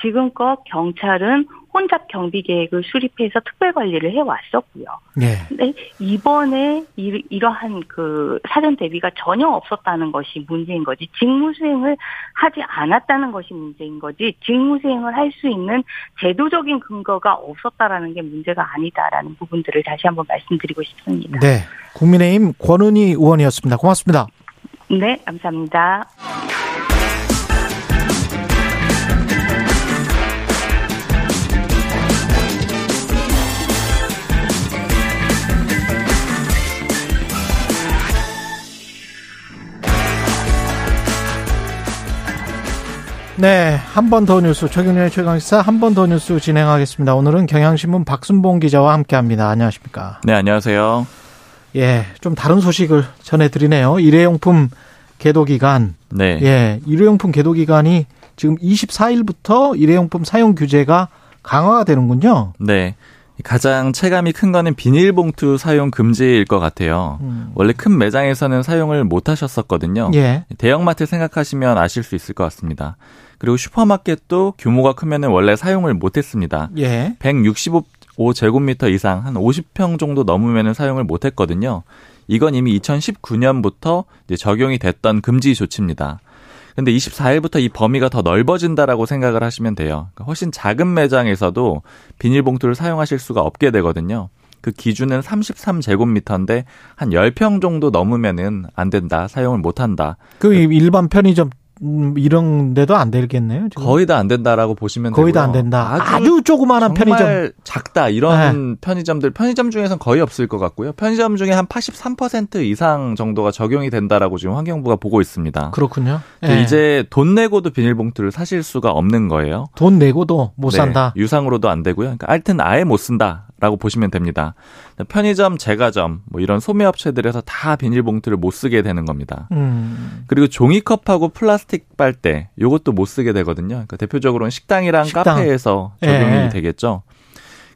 지금껏 경찰은 혼잡 경비 계획을 수립해서 특별 관리를 해 왔었고요. 예. 근데 이번에 이, 이러한 그 사전 대비가 전혀 없었다는 것이 문제인 거지 직무 수행을 하지 않았다는 것이 문제인 거지 직무 수행을 할 수 있는 제도적인 근거가 없었다라는 게 문제가 아니다라는 부분들을 다시 한번 말씀드리고 싶습니다. 네. 국민의힘 권은희 의원이었습니다. 고맙습니다. 네, 감사합니다. 네, 한 번 더 뉴스 최경련의 최강시사 한 번 더 뉴스 진행하겠습니다. 오늘은 경향신문 박순봉 기자와 함께합니다. 안녕하십니까? 네, 안녕하세요. 예, 좀 다른 소식을 전해드리네요. 일회용품 개도 기간. 네. 예, 일회용품 개도 기간이 지금 24일부터 일회용품 사용 규제가 강화가 되는군요. 네. 가장 체감이 큰 거는 비닐봉투 사용 금지일 것 같아요. 음. 원래 큰 매장에서는 사용을 못 하셨었거든요. 예. 대형마트 생각하시면 아실 수 있을 것 같습니다. 그리고 슈퍼마켓도 규모가 크면은 원래 사용을 못 했습니다. 예. 165제곱미터 이상 한 50평 정도 넘으면은 사용을 못 했거든요. 이건 이미 2019년부터 이제 적용이 됐던 금지 조치입니다. 근데 24일부터 이 범위가 더 넓어진다라고 생각을 하시면 돼요. 그러니까 훨씬 작은 매장에서도 비닐봉투를 사용하실 수가 없게 되거든요. 그 기준은 33제곱미터인데 한 10평 정도 넘으면은 안 된다. 사용을 못 한다. 그 일반 편의점 음, 이런 데도 안 되겠네요. 지금. 거의 다 안 된다라고 보시면 거의. 다 안 된다. 아주, 아주 조그마한 편의점. 작다 이런 편의점들 편의점 중에선 거의 없을 것 같고요. 편의점 중에 한 83% 이상 정도가 적용이 된다라고 지금 환경부가 보고 있습니다. 그렇군요. 예. 이제 돈 내고도 비닐봉투를 사실 수가 없는 거예요. 돈 내고도 못 네, 산다. 유상으로도 안 되고요. 그러니까 하여튼 아예 못 쓴다라고 보시면 됩니다. 편의점, 제과점 뭐 이런 소매업체들에서 다 비닐봉투를 못 쓰게 되는 겁니다. 음. 그리고 종이컵하고 플라스틱 빨대 요것도 못 쓰게 되거든요. 그러니까 대표적으로는 식당이랑 식당. 카페에서 적용이 예. 되겠죠.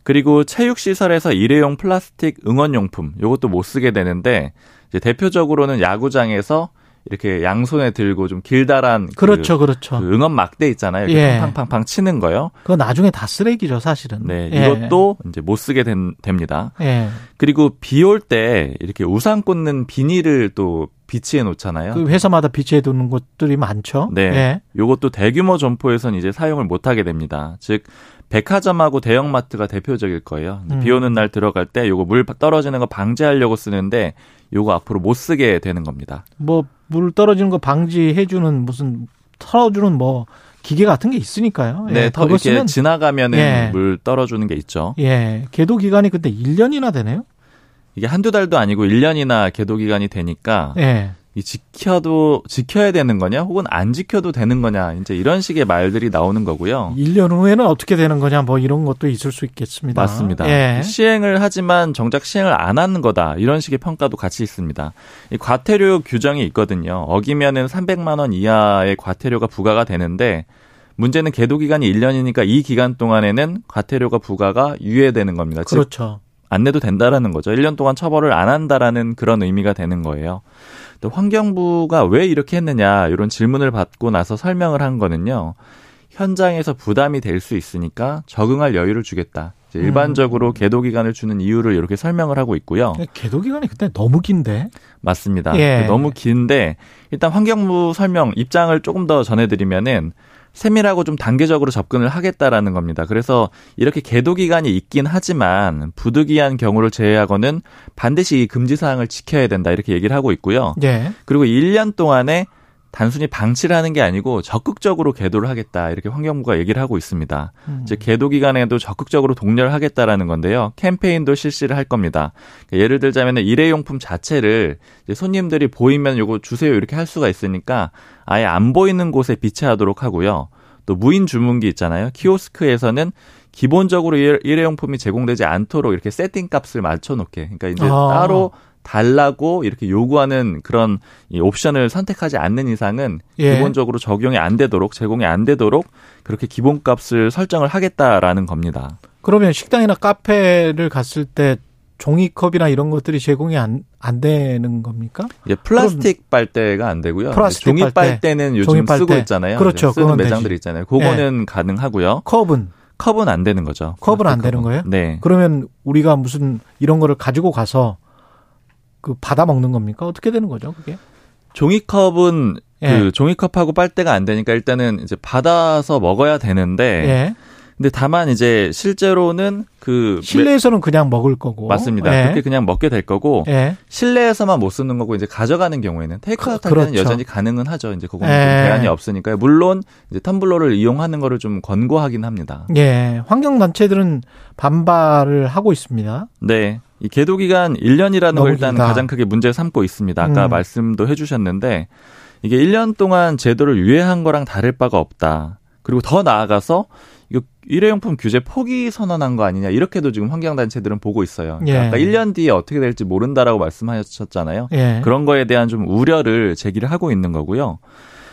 그리고 체육시설에서 일회용 플라스틱 응원용품 요것도 못 쓰게 되는데 대표적으로는 야구장에서 이렇게 양손에 들고 좀 길다란 그- 그렇죠, 그렇죠. 그 응원 막대 있잖아요. 이렇게 예. 팡팡팡팡 치는 거요. 그거 나중에 다 쓰레기죠, 사실은. 네, 예. 이것도 이제 못 쓰게 된, 됩니다. 예. 그리고 비 올 때 이렇게 우산 꽂는 비닐을 또 비치해 놓잖아요. 그 회사마다 비치해 두는 곳들이 많죠. 네. 예. 요것도 대규모 점포에선 이제 사용을 못 하게 됩니다. 즉 백화점하고 대형마트가 대표적일 거예요. 음. 비 오는 날 들어갈 때 요거 물 떨어지는 거 방지하려고 쓰는데 요거 앞으로 못 쓰게 되는 겁니다. 뭐 물 떨어지는 거 방지해 주는 무슨 털어주는 뭐 기계 같은 게 있으니까요. 네, 예. 더 그거 이렇게 지나가면은 예. 물 떨어주는 게 있죠. 예. 계도 기간이 근데 1년이나 되네요. 이게 한두 달도 아니고 1년이나 계도 기간이 되니까 예. 이 지켜도 지켜야 되는 거냐 혹은 안 지켜도 되는 거냐 이제 이런 식의 말들이 나오는 거고요. 1년 후에는 어떻게 되는 거냐 뭐 이런 것도 있을 수 있겠습니다. 맞습니다. 예. 시행을 하지만 정작 시행을 안 하는 거다 이런 식의 평가도 같이 있습니다. 이 과태료 규정이 있거든요. 어기면은 300만 원 이하의 과태료가 부과가 되는데 문제는 계도 기간이 1년이니까 이 기간 동안에는 과태료가 부과가 유예되는 겁니다. 즉 그렇죠. 안 내도 된다라는 거죠. 1년 동안 처벌을 안 한다라는 그런 의미가 되는 거예요. 또 환경부가 왜 이렇게 했느냐 이런 질문을 받고 나서 설명을 한 거는요. 현장에서 부담이 될 수 있으니까 적응할 여유를 주겠다. 음. 일반적으로 계도 기간을 주는 이유를 이렇게 설명을 하고 있고요. 계도 기간이 그때 너무 긴데. 맞습니다. 예. 너무 긴데 일단 환경부 설명 입장을 조금 더 전해드리면은 세밀하고 좀 단계적으로 접근을 하겠다라는 겁니다. 그래서 이렇게 계도 기간이 있긴 하지만 부득이한 경우를 제외하고는 반드시 이 금지 사항을 지켜야 된다 이렇게 얘기를 하고 있고요. 예. 그리고 1년 동안에 단순히 방치를 하는 게 아니고 적극적으로 계도를 하겠다 이렇게 환경부가 얘기를 하고 있습니다. 음. 이제 계도 기간에도 적극적으로 독려를 하겠다라는 건데요. 캠페인도 실시를 할 겁니다. 그러니까 예를 들자면 일회용품 자체를 손님들이 보이면 요거 주세요 이렇게 할 수가 있으니까 아예 안 보이는 곳에 비치하도록 하고요. 또 무인 주문기 있잖아요. 키오스크에서는 기본적으로 일- 일회용품이 제공되지 않도록 이렇게 세팅 값을 맞춰 놓게. 그러니까 이제 아. 따로 달라고 이렇게 요구하는 그런 이 옵션을 선택하지 않는 이상은 예. 기본적으로 적용이 안 되도록 제공이 안 되도록 그렇게 기본값을 설정을 하겠다라는 겁니다. 그러면 식당이나 카페를 갔을 때 종이컵이나 이런 것들이 제공이 안, 안 되는 겁니까? 이제 플라스틱 빨대가 안 되고요. 플라스틱 종이 빨대. 빨대는 요즘 종이 빨대. 쓰고 있잖아요. 그렇죠. 쓰는 매장들이. 있잖아요. 그거는 가능하고요. 컵은 컵은 안 되는 거죠. 컵은 안 되는. 거예요? 네. 그러면 우리가 무슨 이런 거를 가지고 가서 그 받아 먹는 겁니까? 어떻게 되는 거죠, 그게? 종이컵은 예. 그 종이컵하고 빨대가 안 되니까 일단은 이제 받아서 먹어야 되는데 예. 근데 다만 이제 실제로는 그 실내에서는 그냥 먹을 거고. 맞습니다. 예. 그렇게 그냥 먹게 될 거고 예. 실내에서만 못 쓰는 거고 이제 가져가는 경우에는 테이크아웃 할 때는 그렇죠. 여전히 가능은 하죠. 이제 그거는 예. 좀 대안이 없으니까요. 물론 이제 텀블러를 이용하는 거를 좀 권고하긴 합니다. 예. 환경 단체들은 반발을 하고 있습니다. 네. 이 계도 기간 1년이라는 너무 걸 일단. 가장 크게 문제 삼고 있습니다. 아까 음. 말씀도 해 주셨는데 이게 1년 동안 제도를 유예한 거랑 다를 바가 없다. 그리고 더 나아가서 이거 일회용품 규제 포기 선언한 거 아니냐 이렇게도 지금 환경단체들은 보고 있어요. 그러니까 예. 아까 1년 뒤에 어떻게 될지 모른다라고 말씀하셨잖아요. 예. 그런 거에 대한 좀 우려를 제기를 하고 있는 거고요.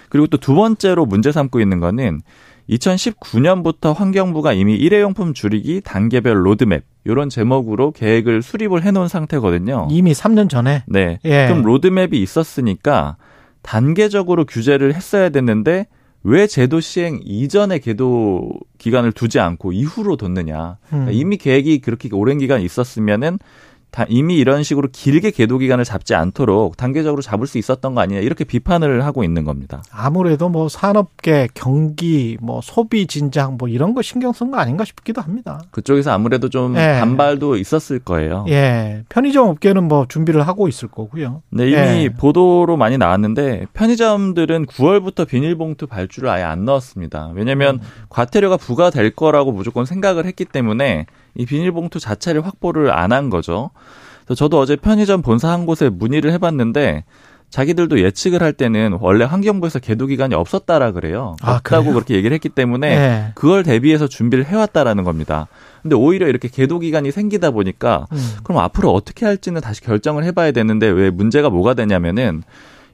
그리고 또 두 번째로 문제 삼고 있는 거는 2019년부터 환경부가 이미 일회용품 줄이기 단계별 로드맵 이런 제목으로 계획을 수립을 해놓은 상태거든요. 이미 3년 전에. 네. 예. 그럼 로드맵이 있었으니까 단계적으로 규제를 했어야 됐는데 왜 제도 시행 이전에 계도 기간을 두지 않고 이후로 뒀느냐. 그러니까 음. 이미 계획이 그렇게 오랜 기간 있었으면은 다 이미 이런 식으로 길게 계도 기간을 잡지 않도록 단계적으로 잡을 수 있었던 거 아니냐 이렇게 비판을 하고 있는 겁니다. 아무래도 뭐 산업계, 경기, 뭐 소비 진작 뭐 이런 거 신경 쓴 거 아닌가 싶기도 합니다. 그쪽에서 아무래도 좀 예. 반발도 있었을 거예요. 예. 편의점 업계는 뭐 준비를 하고 있을 거고요. 네, 이미 예. 보도로 많이 나왔는데 편의점들은 9월부터 비닐봉투 발주를 아예 안 넣었습니다. 왜냐하면 음. 과태료가 부과될 거라고 무조건 생각을 했기 때문에 이 비닐봉투 자체를 확보를 안 한 거죠. 저도 어제 편의점 본사 한 곳에 문의를 해봤는데 자기들도 예측을 할 때는 원래 환경부에서 계도 기간이 없었다라 그래요. 아, 없다고 그래요? 그렇게 얘기를 했기 때문에 예. 그걸 대비해서 준비를 해왔다라는 겁니다. 근데 오히려 이렇게 계도 기간이 생기다 보니까 음. 그럼 앞으로 어떻게 할지는 다시 결정을 해봐야 되는데 왜 문제가 뭐가 되냐면은 이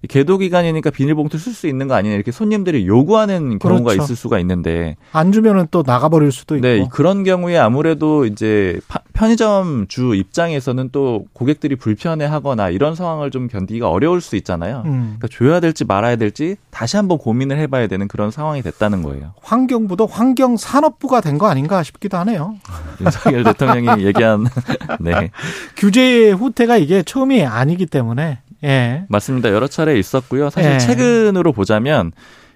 계도 기간이니까 비닐봉투 쓸 수 있는 거 아니냐 이렇게 손님들이 요구하는 경우가 그렇죠. 있을 수가 있는데 안 주면은 또 나가버릴 수도 있고. 네 그런 경우에 아무래도 이제 파- 편의점 주 입장에서는 또 고객들이 불편해하거나 이런 상황을 좀 견디기가 어려울 수 있잖아요. 음. 그러니까 줘야 될지 말아야 될지 다시 한번 고민을 해봐야 되는 그런 상황이 됐다는 거예요. 환경부도 환경산업부가 된 거 아닌가 싶기도 하네요. 윤석열 대통령이 얘기한 네 규제의 후퇴가 이게 처음이 아니기 때문에 예. 맞습니다. 여러 차례 있었고요. 사실 예. 최근으로 보자면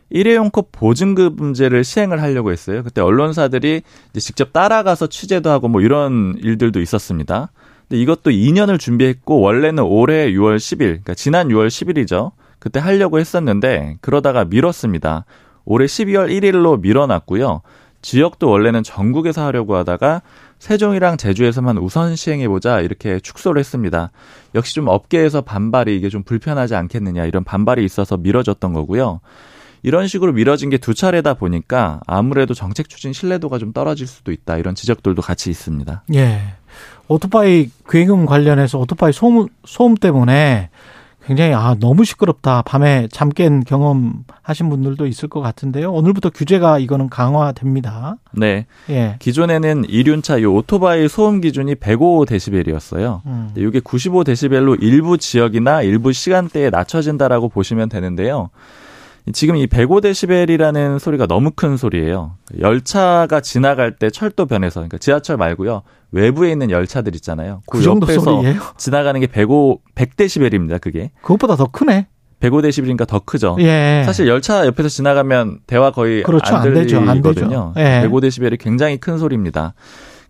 일회용 컵 보증금 문제를 시행을 하려고 했어요. 그때 언론사들이 직접 따라가서 취재도 하고 뭐 이런 일들도 있었습니다. 근데 이것도 2년을 준비했고 원래는 올해 6월 10일, 그러니까 지난 6월 10일이죠. 그때 하려고 했었는데 그러다가 미뤘습니다. 올해 12월 1일로 밀어놨고요. 지역도 원래는 전국에서 하려고 하다가 세종이랑 제주에서만 우선 시행해보자 이렇게 축소를 했습니다. 역시 좀 업계에서 반발이 이게 좀 불편하지 않겠느냐 이런 반발이 있어서 미뤄졌던 거고요. 이런 식으로 미뤄진 게 두 차례다 보니까 아무래도 정책 추진 신뢰도가 좀 떨어질 수도 있다 이런 지적들도 같이 있습니다. 예. 오토바이 괴금 관련해서 오토바이 소음, 소음 때문에 굉장히 아 너무 시끄럽다. 밤에 잠 깬 경험 하신 분들도 있을 것 같은데요. 오늘부터 규제가 이거는 강화됩니다. 네. 예. 기존에는 이륜차 이 오토바이 소음 기준이 105데시벨이었어요. 음. 이게 95데시벨로 일부 지역이나 일부 시간대에 낮춰진다라고 보시면 되는데요. 지금 이 105데시벨이라는 소리가 너무 큰 소리예요. 열차가 지나갈 때 철도변에서 그러니까 지하철 말고요. 외부에 있는 열차들 있잖아요. 그 정도 소리예요? 지나가는 게 105 100데시벨입니다, 그게. 그것보다 더 크네. 105데시벨이니까 더 크죠. 예. 사실 열차 옆에서 지나가면 대화 거의 그렇죠. 안안 되죠. 안 들리거든요. 되죠. 예. 105데시벨이 굉장히 큰 소리입니다.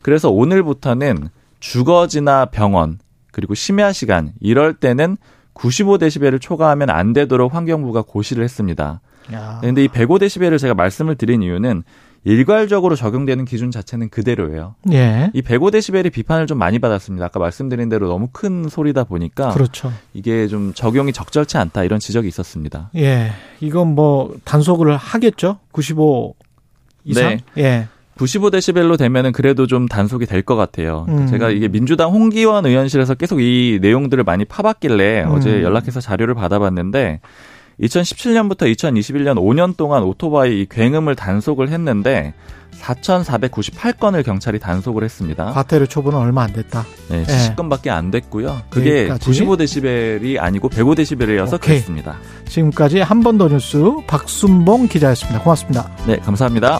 그래서 오늘부터는 주거지나 병원 그리고 심야 시간 이럴 때는 95데시벨을 초과하면 안 되도록 환경부가 고시를 했습니다. 야. 그런데 이 105데시벨을 제가 말씀을 드린 이유는 일괄적으로 적용되는 기준 자체는 그대로예요. 예. 이 105데시벨이 비판을 좀 많이 받았습니다. 아까 말씀드린 대로 너무 큰 소리다 보니까 그렇죠. 이게 좀 적용이 적절치 않다 이런 지적이 있었습니다. 예. 이건 뭐 단속을 하겠죠. 95 이상. 네. 예. 95데시벨로 되면은 그래도 좀 단속이 될 것 같아요. 음. 제가 이게 민주당 홍기원 의원실에서 계속 이 내용들을 많이 파봤길래 음. 어제 연락해서 자료를 받아봤는데 2017년부터 2021년 5년 동안 오토바이 이 굉음을 단속을 했는데 4,498건을 경찰이 단속을 했습니다. 과태료 처분은 얼마 안 됐다. 네, 예. 70건밖에 안 됐고요. 그게 여기까지. 95데시벨이 아니고 105데시벨이어서 오케이. 그렇습니다. 지금까지 한 번 더 뉴스 박순봉 기자였습니다. 고맙습니다. 네, 감사합니다.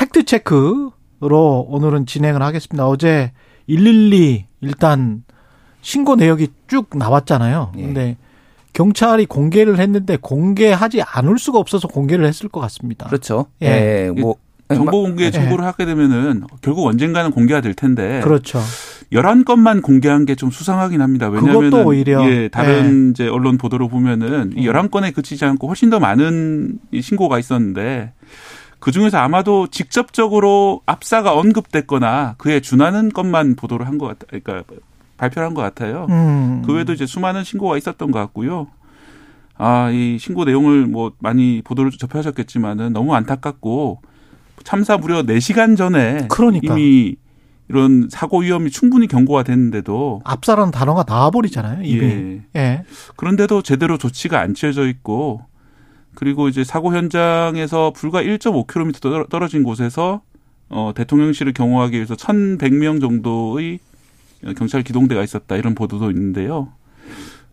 팩트 체크로 오늘은 진행을 하겠습니다. 어제 112 일단 신고 내역이 쭉 나왔잖아요. 예. 근데 경찰이 공개를 했는데 공개하지 않을 수가 없어서 공개를 했을 것 같습니다. 그렇죠. 예. 예, 뭐 정보 공개 청구를 하게 되면은 결국 언젠가는 공개가 될 텐데. 그렇죠. 11건만 공개한 게 좀 수상하긴 합니다. 왜냐하면 그것도 오히려. 예, 다른 예. 이제 언론 보도로 보면은 이 11건에 그치지 않고 훨씬 더 많은 이 신고가 있었는데 그 중에서 아마도 직접적으로 압사가 언급됐거나 그에 준하는 것만 보도를 한 것 같다. 그러니까 발표를 한 것 같아요. 음. 그 외에도 이제 수많은 신고가 있었던 것 같고요. 아, 이 신고 내용을 뭐 많이 보도를 접하셨겠지만은 너무 안타깝고 참사 무려 4시간 전에 그러니까. 이미 이런 사고 위험이 충분히 경고가 됐는데도 압사라는 단어가 나와버리잖아요. 이미. 예. 예. 그런데도 제대로 조치가 안 취해져 있고 그리고 이제 사고 현장에서 불과 1.5km 떨어- 떨어진 곳에서 어, 대통령실을 경호하기 위해서 1,100명 정도의 경찰 기동대가 있었다 이런 보도도 있는데요.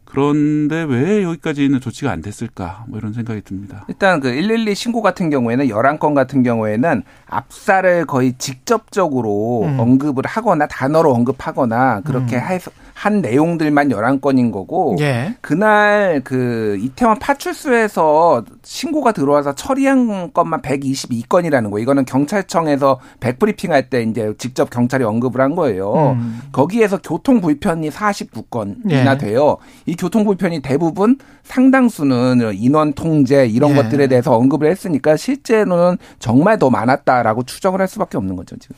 그런데 왜 여기까지는 조치가 안 됐을까? 뭐 이런 생각이 듭니다. 일단 그 112 신고 같은 경우에는 11건 같은 경우에는 압사를 거의 직접적으로 음. 언급을 하거나 단어로 언급하거나 그렇게 음. 해서 한 내용들만 11건인 거고 예. 그날 그 이태원 파출소에서 신고가 들어와서 처리한 것만 122건이라는 거예요. 이거는 경찰청에서 백브리핑 할 때 이제 직접 경찰이 언급을 한 거예요. 음. 거기에서 교통 불편이 49건이나 예. 돼요. 이 교통 불편이 대부분 상당수는 인원 통제 이런 예. 것들에 대해서 언급을 했으니까 실제로는 정말 더 많았다라고 추정을 할 수밖에 없는 거죠, 지금.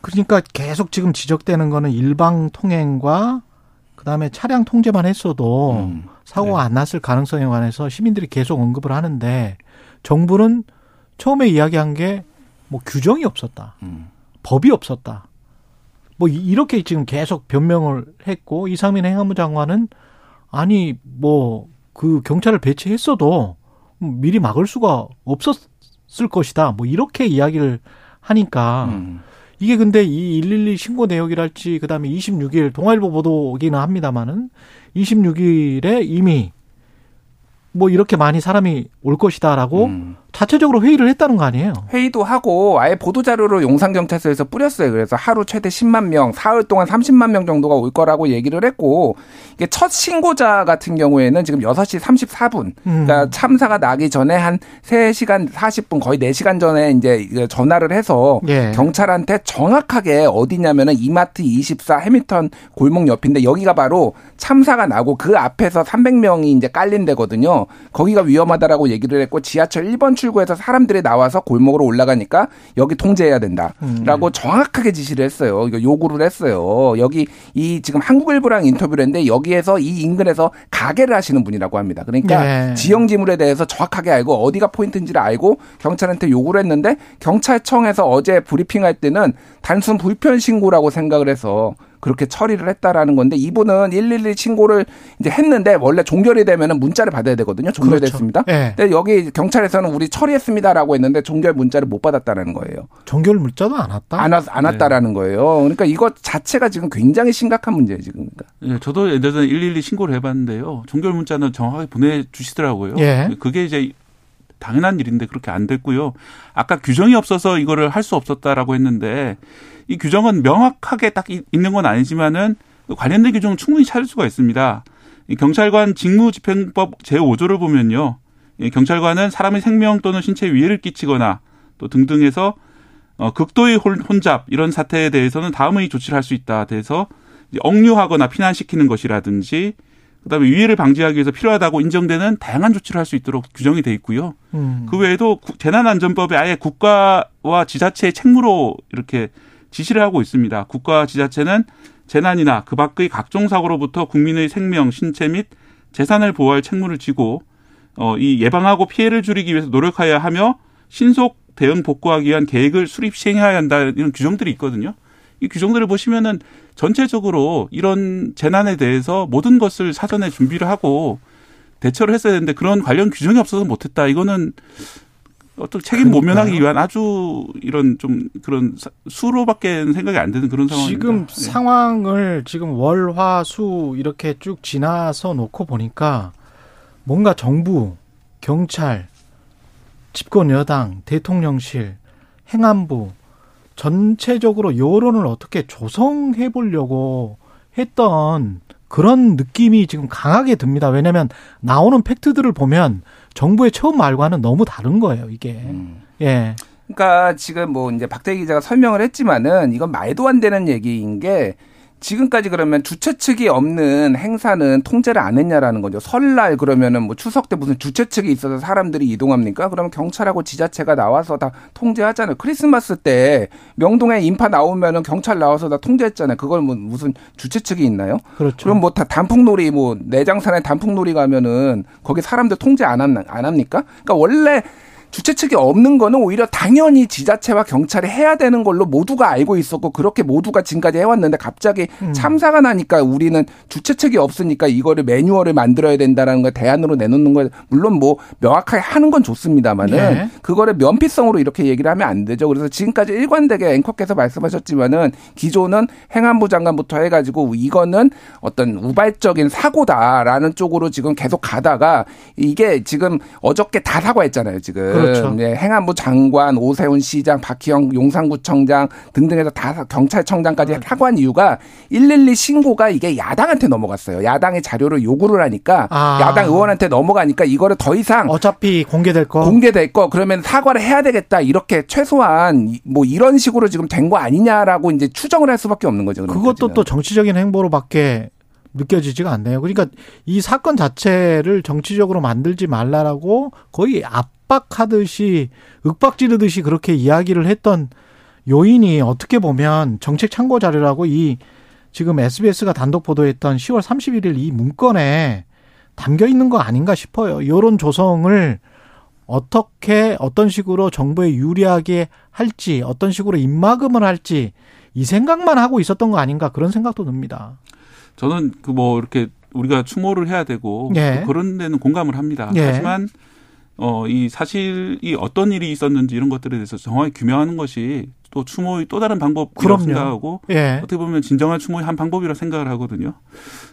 그러니까 계속 지금 지적되는 거는 일방 통행과 그다음에 차량 통제만 했어도 음. 사고가 네. 안 났을 가능성에 관해서 시민들이 계속 언급을 하는데 정부는 처음에 이야기한 게 뭐 규정이 없었다. 음. 법이 없었다. 뭐 이- 이렇게 지금 계속 변명을 했고 이상민 행안부 장관은 아니 뭐 그 경찰을 배치했어도 미리 막을 수가 없었을 것이다. 뭐 이렇게 이야기를 하니까 음. 이게 근데 이 112 신고 내역이랄지 그다음에 26일 동아일보 보도기는 합니다마는 26일에 이미 뭐 이렇게 많이 사람이 올 것이다라고 음. 자체적으로 회의를 했다는 거 아니에요? 회의도 하고 아예 보도 자료로 용산 경찰서에서 뿌렸어요. 그래서 하루 최대 10만 명, 사흘 동안 30만 명 정도가 올 거라고 얘기를 했고 이게 첫 신고자 같은 경우에는 지금 6시 34분. 그러니까 음. 참사가 나기 전에 한 3시간 40분 거의 4시간 전에 이제 전화를 해서 예. 경찰한테 정확하게 어디냐면은 이마트 24 해밀턴 골목 옆인데 여기가 바로 참사가 나고 그 앞에서 300명이 이제 깔린 데거든요. 거기가 위험하다라고 얘기를 했고 지하철 1번 출 구에서 사람들이 나와서 골목으로 올라가니까 여기 통제해야 된다라고 정확하게 지시를 했어요. 이거 요구를 했어요. 여기 이 지금 한국일보랑 인터뷰를 했는데 여기에서 이 인근에서 가게를 하시는 분이라고 합니다. 그러니까 네. 지형 지물에 대해서 정확하게 알고 어디가 포인트인지를 알고 경찰한테 요구를 했는데 경찰청에서 어제 브리핑할 때는 단순 불편 신고라고 생각을 해서 그렇게 처리를 했다라는 건데 이분은 112 신고를 이제 했는데 원래 종결이 되면은 문자를 받아야 되거든요. 종결됐습니다. 그렇죠. 예. 근데 여기 경찰에서는 우리 처리했습니다라고 했는데 종결 문자를 못 받았다라는 거예요. 종결 문자도 안 왔다. 안, 왔, 안 왔다라는 거예요. 그러니까 이거 자체가 지금 굉장히 심각한 문제예요, 지금. 그러니까. 예, 저도 예전에 112 신고를 해 봤는데요. 종결 문자는 정확하게 보내 주시더라고요. 예. 그게 이제 당연한 일인데 그렇게 안 됐고요. 아까 규정이 없어서 이거를 할 수 없었다라고 했는데 이 규정은 명확하게 딱 이- 있는 건 아니지만은 그 관련된 규정은 충분히 찾을 수가 있습니다. 이 경찰관 직무집행법 제5조를 보면요. 이 경찰관은 사람의 생명 또는 신체에 위해를 끼치거나 또 등등해서 어, 극도의 혼- 혼잡 이런 사태에 대해서는 다음의 조치를 할 수 있다. 이제 억류하거나 피난시키는 것이라든지 그다음에 위해를 방지하기 위해서 필요하다고 인정되는 다양한 조치를 할 수 있도록 규정이 돼 있고요. 음. 그 외에도 구- 재난안전법에 아예 국가와 지자체의 책무로 이렇게 지시를 하고 있습니다. 국가와 지자체는 재난이나 그 밖의 각종 사고로부터 국민의 생명, 신체 및 재산을 보호할 책무를 지고 어, 이 예방하고 피해를 줄이기 위해서 노력하여야 하며 신속 대응 복구하기 위한 계획을 수립 시행해야 한다 이런 규정들이 있거든요. 이 규정들을 보시면은 전체적으로 이런 재난에 대해서 모든 것을 사전에 준비를 하고 대처를 했어야 되는데 그런 관련 규정이 없어서 못했다. 이거는 어떤 책임 모면하기 위한 아주 이런 좀 그런 사- 수로밖에 생각이 안 되는 그런 상황입니다. 지금 예. 상황을 지금 월, 화, 수 이렇게 쭉 지나서 놓고 보니까 뭔가 정부, 경찰, 집권 여당, 대통령실, 행안부 전체적으로 여론을 어떻게 조성해 보려고 했던 그런 느낌이 지금 강하게 듭니다. 왜냐하면 나오는 팩트들을 보면 정부의 처음 말과는 너무 다른 거예요. 이게 예. 그러니까 지금 뭐 이제 박대기 기자가 설명을 했지만은 이건 말도 안 되는 얘기인 게 지금까지 그러면 주최 측이 없는 행사는 통제를 안 했냐라는 거죠. 설날 그러면은 뭐 추석 때 무슨 주최 측이 있어서 사람들이 이동합니까? 그러면 경찰하고 지자체가 나와서 다 통제하잖아요. 크리스마스 때 명동에 인파 나오면은 경찰 나와서 다 통제했잖아요. 그걸 뭐 무슨 주최 측이 있나요? 그렇죠. 그럼 뭐 다 단풍놀이 뭐 내장산에 단풍놀이 가면은 거기 사람들 통제 안, 합, 안 합니까? 그러니까 원래 주최 측이 없는 거는 오히려 당연히 지자체와 경찰이 해야 되는 걸로 모두가 알고 있었고 그렇게 모두가 지금까지 해왔는데 갑자기 음. 참사가 나니까 우리는 주최 측이 없으니까 이거를 매뉴얼을 만들어야 된다라는 걸 대안으로 내놓는 거 물론 뭐 명확하게 하는 건 좋습니다만은 네. 그거를 면피성으로 이렇게 얘기를 하면 안 되죠. 그래서 지금까지 일관되게 앵커께서 말씀하셨지만은 기존은 행안부 장관부터 해가지고 이거는 어떤 우발적인 사고다라는 쪽으로 지금 계속 가다가 이게 지금 어저께 다 사과했잖아요. 지금 그렇죠. 네, 행안부 장관, 오세훈 시장, 박희영 용산구청장 등등해서 다 사- 경찰청장까지 네. 사과한 이유가 112 신고가 이게 야당한테 넘어갔어요. 야당의 자료를 요구를 하니까 아. 야당 의원한테 넘어가니까 이거를 더 이상 어차피 공개될 거 공개될 거 그러면 사과를 해야 되겠다 이렇게 최소한 이- 뭐 이런 식으로 지금 된 거 아니냐라고 이제 추정을 할 수밖에 없는 거죠. 그것도 또 정치적인 행보로밖에 느껴지지가 않네요. 그러니까 이 사건 자체를 정치적으로 만들지 말라라고 거의 압박하듯이 윽박 지르듯이 그렇게 이야기를 했던 요인이 어떻게 보면 정책 참고 자료라고 이 지금 SBS가 단독 보도했던 10월 31일 이 문건에 담겨 있는 거 아닌가 싶어요. 여론 조성을 어떻게 어떤 식으로 정부에 유리하게 할지 어떤 식으로 입막음을 할지 이 생각만 하고 있었던 거 아닌가 그런 생각도 듭니다. 저는 그 뭐 이렇게 우리가 추모를 해야 되고 예. 또 그런 데는 공감을 합니다. 예. 하지만 어 이 사실이 어떤 일이 있었는지 이런 것들에 대해서 정확히 규명하는 것이 또 추모의 또 다른 방법이라고. 생각하고 예. 어떻게 보면 진정한 추모의 한 방법이라 생각을 하거든요.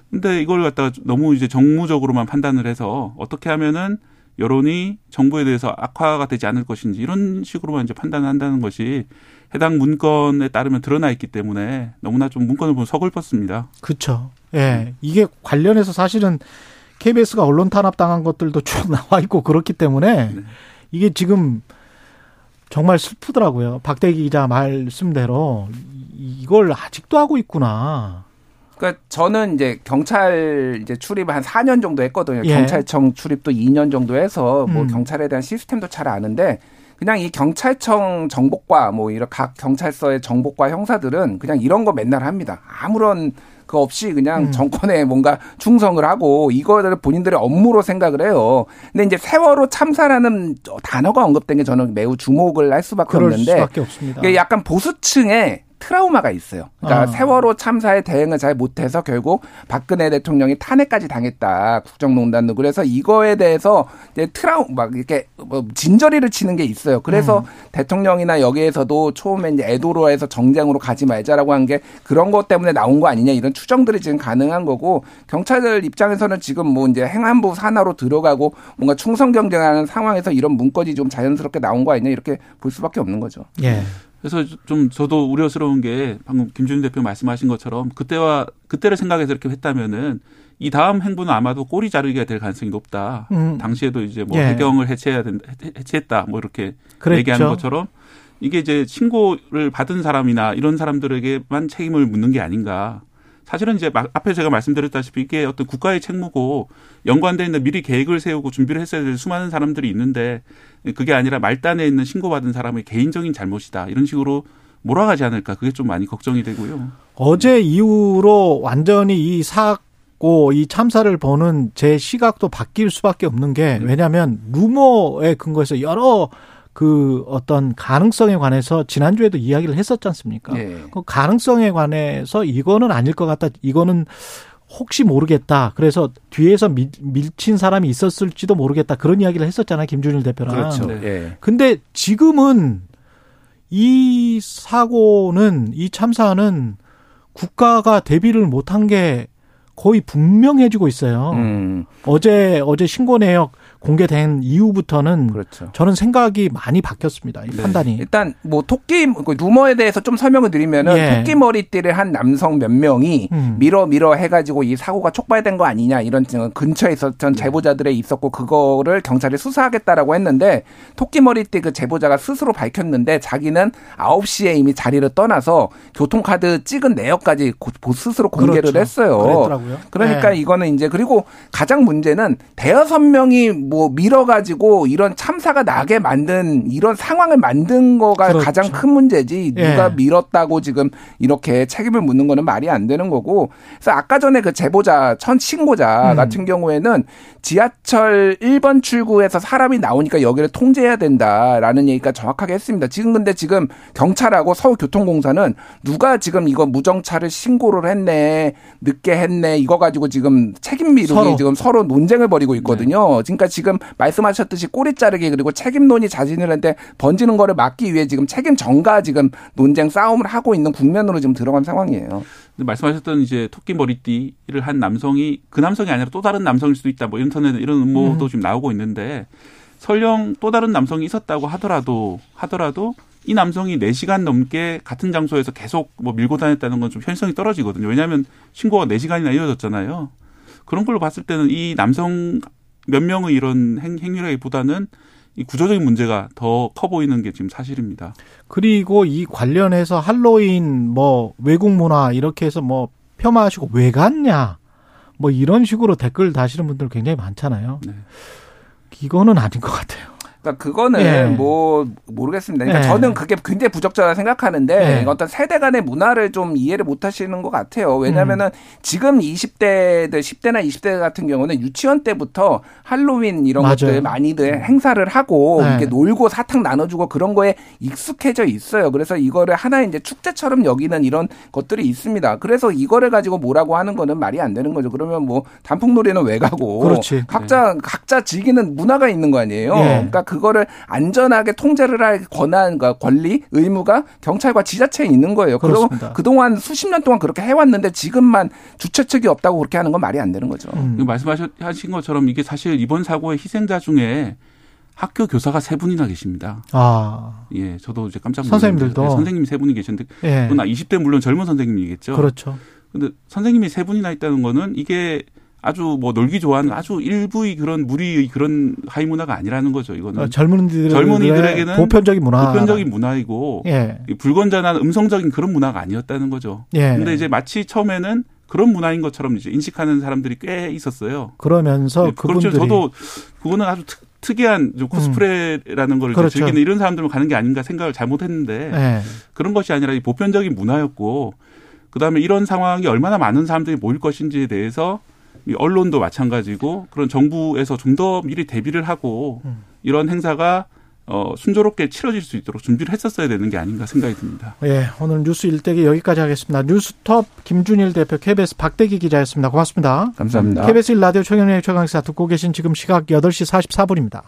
근데 이걸 갖다가 너무 이제 정무적으로만 판단을 해서 어떻게 하면은 여론이 정부에 대해서 악화가 되지 않을 것인지 이런 식으로만 이제 판단한다는 것이 해당 문건에 따르면 드러나 있기 때문에 너무나 좀 문건을 보면 서글펐습니다. 그렇죠. 예. 이게 관련해서 사실은 KBS가 언론 탄압당한 것들도 쭉 나와 있고 그렇기 때문에 네. 이게 지금 정말 슬프더라고요. 박대기 기자 말씀대로 이걸 아직도 하고 있구나. 그러니까 저는 이제 경찰 이제 출입을 한 4년 정도 했거든요. 예. 경찰청 출입도 2년 정도 해서 뭐 음. 경찰에 대한 시스템도 잘 아는데 그냥 이 경찰청 정복과 뭐 이런 각 경찰서의 정복과 형사들은 그냥 이런 거 맨날 합니다. 아무런 그 없이 그냥 음. 정권에 뭔가 충성을 하고 이거를 본인들의 업무로 생각을 해요. 근데 이제 세월호 참사라는 단어가 언급된 게 저는 매우 주목을 할 수밖에 없는데 수밖에 없습니다. 약간 보수층에 트라우마가 있어요. 그러니까 아. 세월호 참사에 대응을 잘 못해서 결국 박근혜 대통령이 탄핵까지 당했다. 국정농단도 그래서 이거에 대해서 이제 트라우 막 이렇게 뭐 진저리를 치는 게 있어요. 그래서 음. 대통령이나 여기에서도 처음에 이제 애도로 해서 정쟁으로 가지 말자라고 한 게 그런 것 때문에 나온 거 아니냐 이런 추정들이 지금 가능한 거고 경찰들 입장에서는 지금 뭐 이제 행안부 산하로 들어가고 뭔가 충성 경쟁하는 상황에서 이런 문건이 좀 자연스럽게 나온 거 아니냐 이렇게 볼 수밖에 없는 거죠. 예. 그래서 좀 저도 우려스러운 게 방금 김준일 대표 말씀하신 것처럼 그때와 그때를 생각해서 이렇게 했다면은 이 다음 행보는 아마도 꼬리 자르기가 될 가능성이 높다. 음. 당시에도 이제 뭐 예. 해경을 해체해야 된다, 해체했다, 뭐 이렇게 그랬죠. 얘기하는 것처럼 이게 이제 신고를 받은 사람이나 이런 사람들에게만 책임을 묻는 게 아닌가. 사실은 이제 앞에 제가 말씀드렸다시피 이게 어떤 국가의 책무고 연관돼 있는 미리 계획을 세우고 준비를 했어야 될 수많은 사람들이 있는데 그게 아니라 말단에 있는 신고받은 사람의 개인적인 잘못이다 이런 식으로 몰아가지 않을까 그게 좀 많이 걱정이 되고요. 어제 이후로 완전히 이 사고 이 참사를 보는 제 시각도 바뀔 수밖에 없는 게 네. 왜냐하면 루머에 근거해서 여러 그 어떤 가능성에 관해서 지난주에도 이야기를 했었지 않습니까? 네. 그 가능성에 관해서 이거는 아닐 것 같다. 이거는 혹시 모르겠다. 그래서 뒤에서 밀, 밀친 사람이 있었을지도 모르겠다. 그런 이야기를 했었잖아요. 김준일 대표랑. 그렇죠. 네. 예. 근데 지금은 이 사고는 이 참사는 국가가 대비를 못한 게 거의 분명해지고 있어요. 음. 어제 어제 신고 내역 공개된 이후부터는 그렇죠. 저는 생각이 많이 바뀌었습니다. 이 네. 판단이. 일단 뭐 토끼 그 루머에 대해서 좀 설명을 드리면은 예. 토끼 머리띠를 한 남성 몇 명이 음. 밀어 밀어 해가지고 이 사고가 촉발된 거 아니냐 이런 근처에 있었던 네. 제보자들에 있었고 그거를 경찰이 수사하겠다라고 했는데 토끼 머리띠 그 제보자가 스스로 밝혔는데 자기는 9시에 이미 자리를 떠나서 교통카드 찍은 내역까지 스스로 공개를 그렇죠. 했어요. 그랬더라고요. 그러니까 네. 이거는 이제 그리고 가장 문제는 대여섯 명이 뭐 밀어가지고 이런 참사가 나게 만든 이런 상황을 만든 거가 그렇죠. 가장 큰 문제지 누가 예. 밀었다고 지금 이렇게 책임을 묻는 거는 말이 안 되는 거고 그래서 아까 전에 그 제보자 천 신고자 음. 같은 경우에는 지하철 1번 출구에서 사람이 나오니까 여기를 통제해야 된다라는 얘기가 정확하게 했습니다. 지금 근데 지금 경찰하고 서울교통공사는 누가 지금 이거 무정차를 신고를 했네 늦게 했네 이거 가지고 지금 책임 미루기 서로. 지금 서로 논쟁을 벌이고 있거든요. 네. 그러니까 지금 말씀하셨듯이 꼬리 자르기 그리고 책임론이 자진을 했는데 번지는 거를 막기 위해 지금 책임 전가 지금 논쟁 싸움을 하고 있는 국면으로 지금 들어간 상황이에요. 말씀하셨던 이제 토끼 머리띠를 한 남성이 그 남성이 아니라 또 다른 남성일 수도 있다. 뭐 인터넷에 이런 음모도 음. 지금 나오고 있는데 설령 또 다른 남성이 있었다고 하더라도 하더라도 이 남성이 4시간 넘게 같은 장소에서 계속 뭐 밀고 다녔다는 건 좀 현실성이 떨어지거든요. 왜냐하면 신고가 4시간이나 이어졌잖아요. 그런 걸로 봤을 때는 이 남성 몇 명의 이런 행, 행위라기보다는 이 구조적인 문제가 더 커 보이는 게 지금 사실입니다. 그리고 이 관련해서 할로윈 뭐 외국 문화 이렇게 해서 뭐 폄하하시고 왜 갔냐 뭐 이런 식으로 댓글 다시는 분들 굉장히 많잖아요. 네. 이거는 아닌 것 같아요. 그러니까 그거는 예. 뭐 모르겠습니다. 그러니까 예. 저는 그게 굉장히 부적절하다 생각하는데 예. 어떤 세대 간의 문화를 좀 이해를 못 하시는 것 같아요. 왜냐면은 음. 지금 20대들 10대나 20대 같은 경우는 유치원 때부터 할로윈 이런 맞아요. 것들 많이들 행사를 하고 네. 이렇게 놀고 사탕 나눠주고 그런 거에 익숙해져 있어요. 그래서 이거를 하나의 이제 축제처럼 여기는 이런 것들이 있습니다. 그래서 이거를 가지고 뭐라고 하는 거는 말이 안 되는 거죠. 그러면 뭐 단풍놀이는 왜 가고 그렇지. 각자 네. 각자 즐기는 문화가 있는 거 아니에요. 예. 그러니까 그거를 안전하게 통제를 할 권한과 권리, 의무가 경찰과 지자체에 있는 거예요. 그럼 그렇습니다. 그동안 수십 년 동안 그렇게 해왔는데 지금만 주최 측이 없다고 그렇게 하는 건 말이 안 되는 거죠. 음. 말씀하신 것처럼 이게 사실 이번 사고의 희생자 중에 학교 교사가 세 분이나 계십니다. 아, 예, 저도 이제 깜짝 놀랐는데 선생님들도? 네, 선생님이 세 분이 계셨는데 예. 그건 20대 물론 젊은 선생님이겠죠. 그렇죠. 근데 선생님이 세 분이나 있다는 거는 이게 아주 뭐 놀기 좋아하는 아주 일부의 그런 무리의 그런 하이 문화가 아니라는 거죠. 이거는 어, 젊은이들 젊은이들에게는 보편적인 문화. 보편적인 문화이고 예. 이 불건전한 음성적인 그런 문화가 아니었다는 거죠. 예. 근데 이제 마치 처음에는 그런 문화인 것처럼 이제 인식하는 사람들이 꽤 있었어요. 그러면서 네, 그렇죠. 그분들이 저도 그거는 아주 특, 특이한 좀 코스프레라는 걸 이제 그렇죠. 즐기는 이런 사람들만 가는 게 아닌가 생각을 잘못했는데 예. 그런 것이 아니라 이 보편적인 문화였고 그다음에 이런 상황이 얼마나 많은 사람들이 모일 것인지에 대해서 이 언론도 마찬가지고 그런 정부에서 좀 더 미리 대비를 하고 음. 이런 행사가 어, 순조롭게 치러질 수 있도록 준비를 했었어야 되는 게 아닌가 생각이 듭니다. 예, 오늘 뉴스 일대기 여기까지 하겠습니다. 뉴스톱 김준일 대표 KBS 박대기 기자였습니다. 고맙습니다. 감사합니다. KBS 1라디오 최경영의 최강시사 듣고 계신 지금 시각 8시 44분입니다.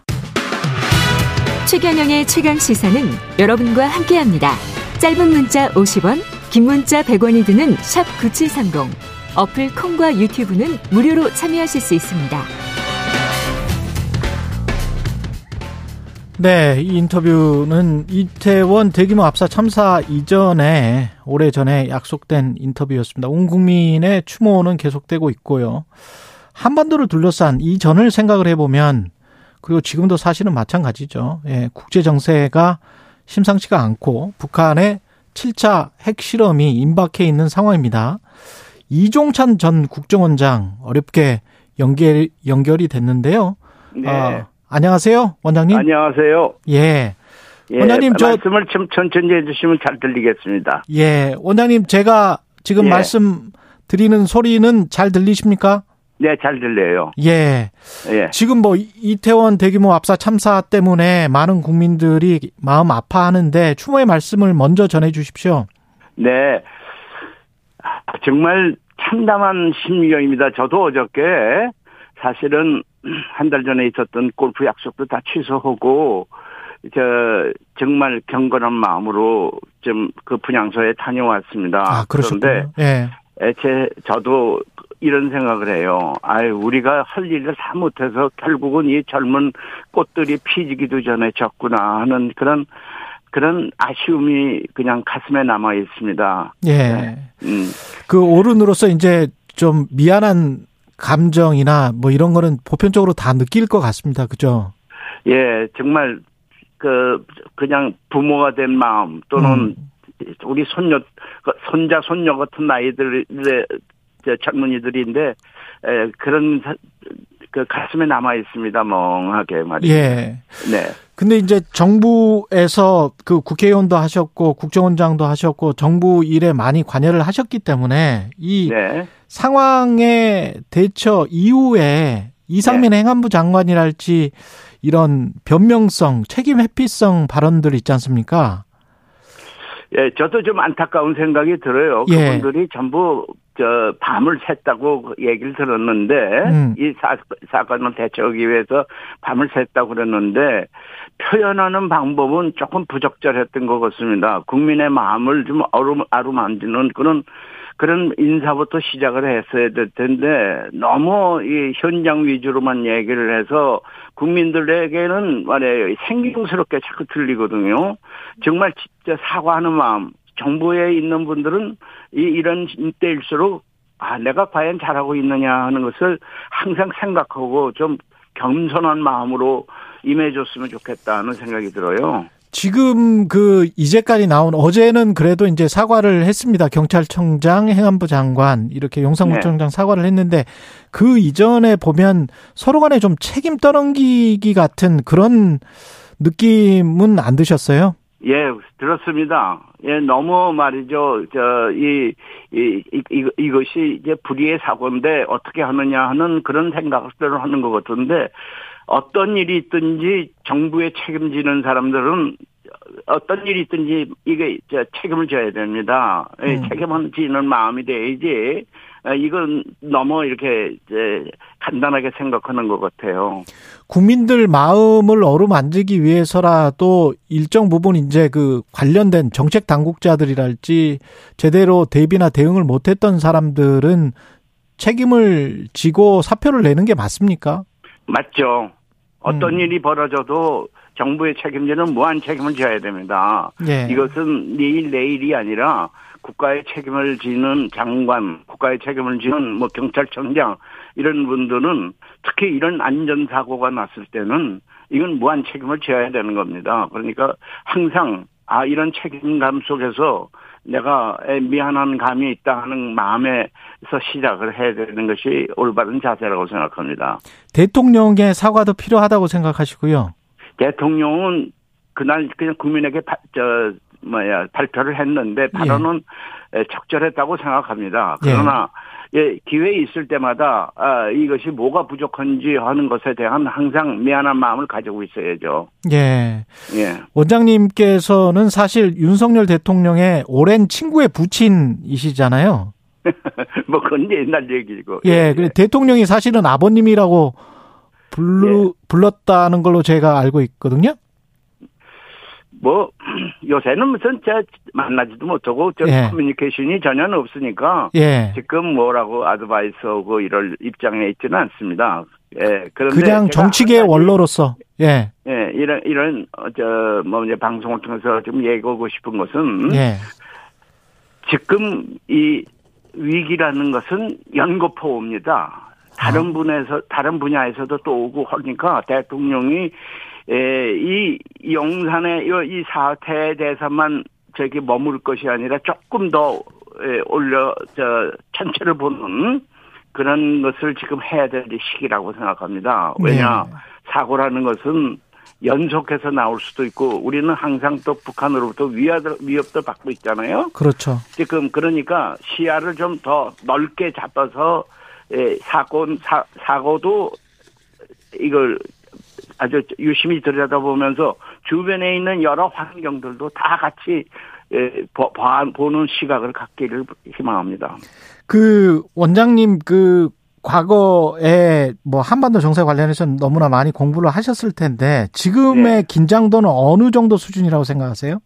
최경영의 최강 시사는 여러분과 함께합니다. 짧은 문자 50원, 긴 문자 100원이 드는 샵 9730. 어플 콩과 유튜브는 무료로 참여하실 수 있습니다. 네, 이 인터뷰는 이태원 대규모 압사 참사 이전에 오래 전에 약속된 인터뷰였습니다. 온 국민의 추모는 계속되고 있고요. 한반도를 둘러싼 이전을 생각을 해보면 그리고 지금도 사실은 마찬가지죠. 예, 국제 정세가 심상치가 않고 북한의 7차 핵실험이 임박해 있는 상황입니다. 이종찬 전 국정원장 어렵게 연결 연결이 됐는데요. 네. 아, 안녕하세요, 원장님. 안녕하세요. 예. 예, 원장님, 저- 말씀을 좀 천천히 해주시면 잘 들리겠습니다. 예, 원장님 제가 지금 예. 말씀 드리는 소리는 잘 들리십니까? 네, 잘 들려요. 예. 예. 지금 뭐 이- 이태원 대규모 압사 참사 때문에 많은 국민들이 마음 아파하는데 추모의 말씀을 먼저 전해 주십시오. 네. 아, 정말 참담한 심경입니다. 저도 어저께 사실은 한 달 전에 있었던 골프 약속도 다 취소하고 저 정말 경건한 마음으로 좀 그 분향소에 다녀왔습니다. 아, 그런데. 예. 애체 저도 이런 생각을 해요. 아유, 우리가 할 일을 다 못해서 결국은 이 젊은 꽃들이 피지기도 전에 졌구나 하는 그런 그런 아쉬움이 그냥 가슴에 남아 있습니다. 예. 음. 그 어른으로서 이제 좀 미안한 감정이나 뭐 이런 거는 보편적으로 다 느낄 것 같습니다. 그죠? 예, 정말 그 그냥 부모가 된 마음 또는 우리 손녀 그 손자 손녀 같은 나이들의 저 젊은이들인데 에, 그런 사- 그 가슴에 남아 있습니다 멍하게 말이죠. 예. 네. 근데 이제 정부에서 그 국회의원도 하셨고 국정원장도 하셨고 정부 일에 많이 관여를 하셨기 때문에 이 네. 상황의 대처 이후에 이상민 네. 행안부 장관이랄지 이런 변명성, 책임 회피성 발언들 있지 않습니까? 예, 저도 좀 안타까운 생각이 들어요. 예. 그분들이 전부 저 밤을 샜다고 얘기를 들었는데 음. 이 사, 사건을 대처하기 위해서 밤을 샜다고 그랬는데 표현하는 방법은 조금 부적절했던 것 같습니다. 국민의 마음을 좀 어루, 아루만지는 그런 그런 인사부터 시작을 했어야 될 텐데 너무 이 현장 위주로만 얘기를 해서 국민들에게는 말이에요 생경스럽게 자꾸 들리거든요. 정말 진짜 사과하는 마음 정부에 있는 분들은 이 이런 때일수록 아 내가 과연 잘하고 있느냐 하는 것을 항상 생각하고 좀 겸손한 마음으로 임해줬으면 좋겠다는 생각이 들어요. 지금 그 이제까지 나온 어제는 그래도 이제 사과를 했습니다. 경찰청장, 행안부 장관 이렇게 용산구청장 사과를 했는데 그 이전에 보면 서로 간에 좀 책임 떠넘기기 같은 그런 느낌은 안 드셨어요? 예, 들었습니다. 예, 너무 말이죠. 저, 이, 이, 이, 이- 이것이 이제 불의의 사고인데 어떻게 하느냐 하는 그런 생각을 하는 것 같은데 어떤 일이 있든지 정부에 책임지는 사람들은 어떤 일이 있든지 이게 저 책임을 져야 됩니다. 예, 음. 책임을 지는 마음이 돼야지 아, 이건 너무 이렇게 이제 간단하게 생각하는 것 같아요. 국민들 마음을 어루만지기 위해서라도 일정 부분 이제 그 관련된 정책 당국자들이랄지 제대로 대비나 대응을 못했던 사람들은 책임을 지고 사표를 내는 게 맞습니까? 맞죠. 어떤 음. 일이 벌어져도 정부의 책임자는 무한 책임을 져야 됩니다. 예. 이것은 내일 내일이 아니라 국가의 책임을 지는 장관, 국가의 책임을 지는 뭐 경찰청장 이런 분들은 특히 이런 안전 사고가 났을 때는 이건 무한 책임을 져야 되는 겁니다. 그러니까 항상 아 이런 책임감 속에서 내가 미안한 감이 있다 하는 마음에서 시작을 해야 되는 것이 올바른 자세라고 생각합니다. 대통령의 사과도 필요하다고 생각하시고요. 대통령은 그날 그냥 국민에게 바, 저 뭐야 발표를 했는데 발언은 에, 적절했다고 생각합니다. 그러나 예, 기회 있을 때마다 아, 이것이 뭐가 부족한지 하는 것에 대한 항상 미안한 마음을 가지고 있어야죠. 예. 예. 원장님께서는 사실 윤석열 대통령의 오랜 친구의 부친이시잖아요. 뭐 그건 옛날 얘기고. 예, 그래 대통령이 사실은 아버님이라고 불루, 불렀다는 걸로 제가 알고 있거든요. 뭐 요새는 무슨 저 만나지도 못하고 저 예. 커뮤니케이션이 전혀 없으니까 예. 지금 뭐라고 아드바이스 하고 이럴 입장에 있지는 않습니다. 예. 그런데 그냥 정치계 원로로서 예. 예, 이런 이런 어, 저뭐 이제 방송을 통해서 좀 얘기하고 싶은 것은 예. 지금 이 위기라는 것은 연거푸입니다. 다른 분에서 다른 분야에서도 또 오고 하니까 대통령이 에, 이 용산의 이- 이 사태에 대해서만 저기 머물 것이 아니라 조금 더 에, 올려 저 전체를 보는 그런 것을 지금 해야 될 시기라고 생각합니다. 왜냐 사고라는 것은 연속해서 나올 수도 있고 우리는 항상 또 북한으로부터 위협- 위협도 받고 있잖아요. 그렇죠. 지금 그러니까 시야를 좀 더 넓게 잡아서 예, 사고 사, 사고도 이걸 아주 유심히 들여다보면서 주변에 있는 여러 환경들도 다 같이 보는 시각을 갖기를 희망합니다. 그 원장님 그 과거에 뭐 한반도 정세 관련해서 너무나 많이 공부를 하셨을 텐데 지금의 네. 긴장도는 어느 정도 수준이라고 생각하세요?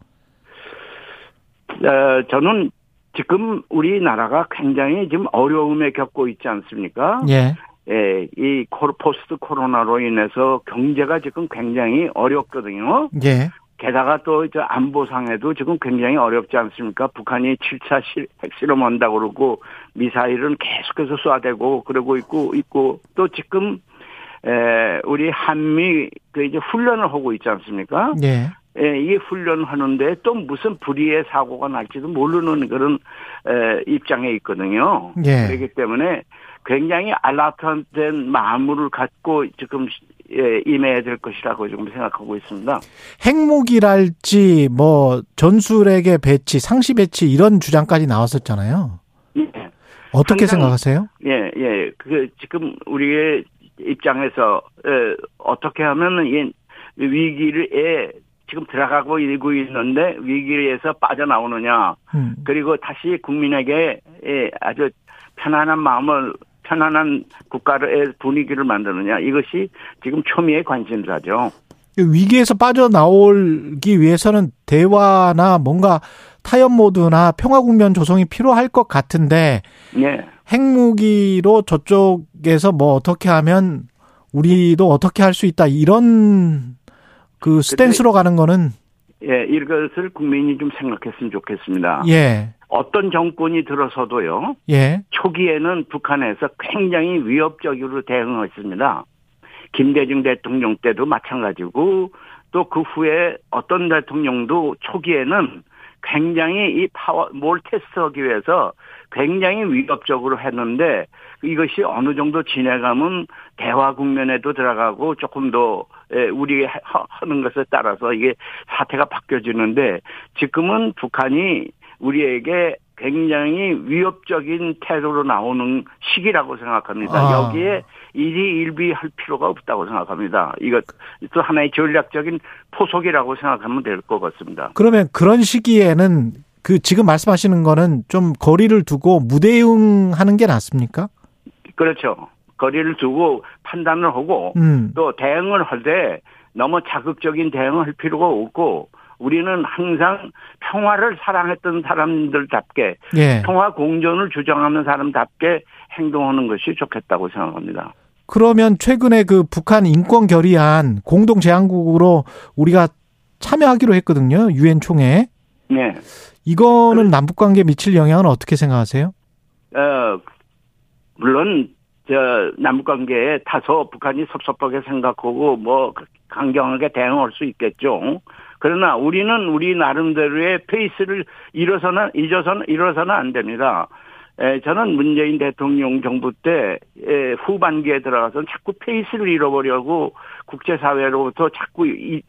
어, 저는 지금 우리나라가 굉장히 지금 어려움에 겪고 있지 않습니까? 예. 예, 이 코로- 포스트 코로나로 인해서 경제가 지금 굉장히 어렵거든요. 예. 게다가 또 이제 안보상에도 지금 굉장히 어렵지 않습니까? 북한이 7차 실, 핵실험 한다고 그러고 미사일은 계속해서 쏴대고 그러고 있고 있고 또 지금 에 우리 한미 그 이제 훈련을 하고 있지 않습니까? 예. 예, 이 훈련하는데 또 무슨 불의의 사고가 날지도 모르는 그런 에, 입장에 있거든요. 예. 그렇기 때문에 굉장히 알라트된 마음을 갖고 지금 예, 임해야 될 것이라고 지금 생각하고 있습니다. 핵무기랄지 뭐 전술핵의 배치, 상시 배치 이런 주장까지 나왔었잖아요. 예. 어떻게 생각하세요? 예, 예. 그 지금 우리의 입장에서 에, 어떻게 하면 이 위기를에 지금 들어가고 일고 있는데 위기에서 빠져나오느냐. 음. 그리고 다시 국민에게 예, 아주 편안한 마음을 편안한 국가의 분위기를 만드느냐. 이것이 지금 초미의 관심사죠. 위기에서 빠져나오기 위해서는 대화나 뭔가 타협 모드나 평화 국면 조성이 필요할 것 같은데 예. 핵무기로 저쪽에서 뭐 어떻게 하면 우리도 어떻게 할 수 있다 이런 그 스탠스로 가는 거는 예, 이것을 국민이 좀 생각했으면 좋겠습니다. 예. 어떤 정권이 들어서도요. 예. 초기에는 북한에서 굉장히 위협적으로 대응했습니다. 김대중 대통령 때도 마찬가지고 또 그 후에 어떤 대통령도 초기에는 굉장히 이 파워 뭘 테스트하기 위해서 굉장히 위협적으로 했는데 이것이 어느 정도 지내가면 대화 국면에도 들어가고 조금 더 예, 우리 하- 하는 것에 따라서 이게 사태가 바뀌어지는데 지금은 북한이 우리에게 굉장히 위협적인 태도로 나오는 시기라고 생각합니다. 아. 여기에 일희일비할 필요가 없다고 생각합니다. 이것 또 하나의 전략적인 포석이라고 생각하면 될 것 같습니다. 그러면 그런 시기에는 그 지금 말씀하시는 거는 좀 거리를 두고 무대응하는 게 낫습니까? 그렇죠. 거리를 두고 판단을 하고 음. 또 대응을 할 때 너무 자극적인 대응을 할 필요가 없고 우리는 항상 평화를 사랑했던 사람들답게 예. 평화 공존을 주장하는 사람답게 행동하는 것이 좋겠다고 생각합니다. 그러면 최근에 그 북한 인권 결의안 공동 제안국으로 우리가 참여하기로 했거든요. 유엔 총회. 네. 이거는 남북 관계에 미칠 영향은 어떻게 생각하세요? 어, 물론 저 남북 관계에 다소 북한이 섭섭하게 생각하고 뭐 강경하게 대응할 수 있겠죠. 그러나 우리는 우리 나름대로의 페이스를 잃어서는 잊어서는 잃어서는 안 됩니다. 에, 저는 문재인 대통령 정부 때 에, 후반기에 들어가서 자꾸 페이스를 잃어버려고 국제사회로부터 자꾸 이,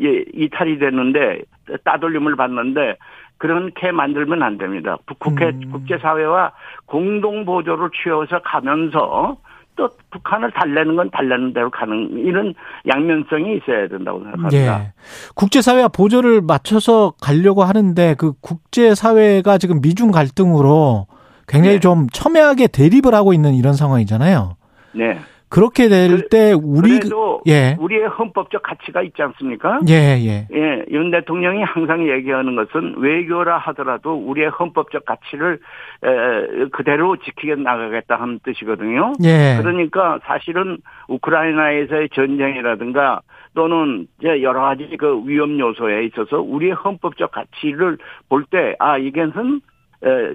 예, 이탈이 됐는데 따돌림을 받는데 그렇게 만들면 안 됩니다. 북- 국회 국제사회와 공동 보조를 취해서 가면서 또 북한을 달래는 건 달래는 대로 가는 이런 양면성이 있어야 된다고 생각합니다. 예. 국제사회와 보조를 맞춰서 가려고 하는데 그 국제사회가 지금 미중 갈등으로 굉장히 네. 좀 첨예하게 대립을 하고 있는 이런 상황이잖아요. 네. 그렇게 될때 우리 그래도 예. 우리의 헌법적 가치가 있지 않습니까? 예, 예. 예, 윤 대통령이 항상 얘기하는 것은 외교라 하더라도 우리의 헌법적 가치를 에, 그대로 지키게 나가겠다 하는 뜻이거든요. 예. 그러니까 사실은 우크라이나에서의 전쟁이라든가 또는 이제 여러 가지 그 위험 요소에 있어서 우리의 헌법적 가치를 볼 때아 에,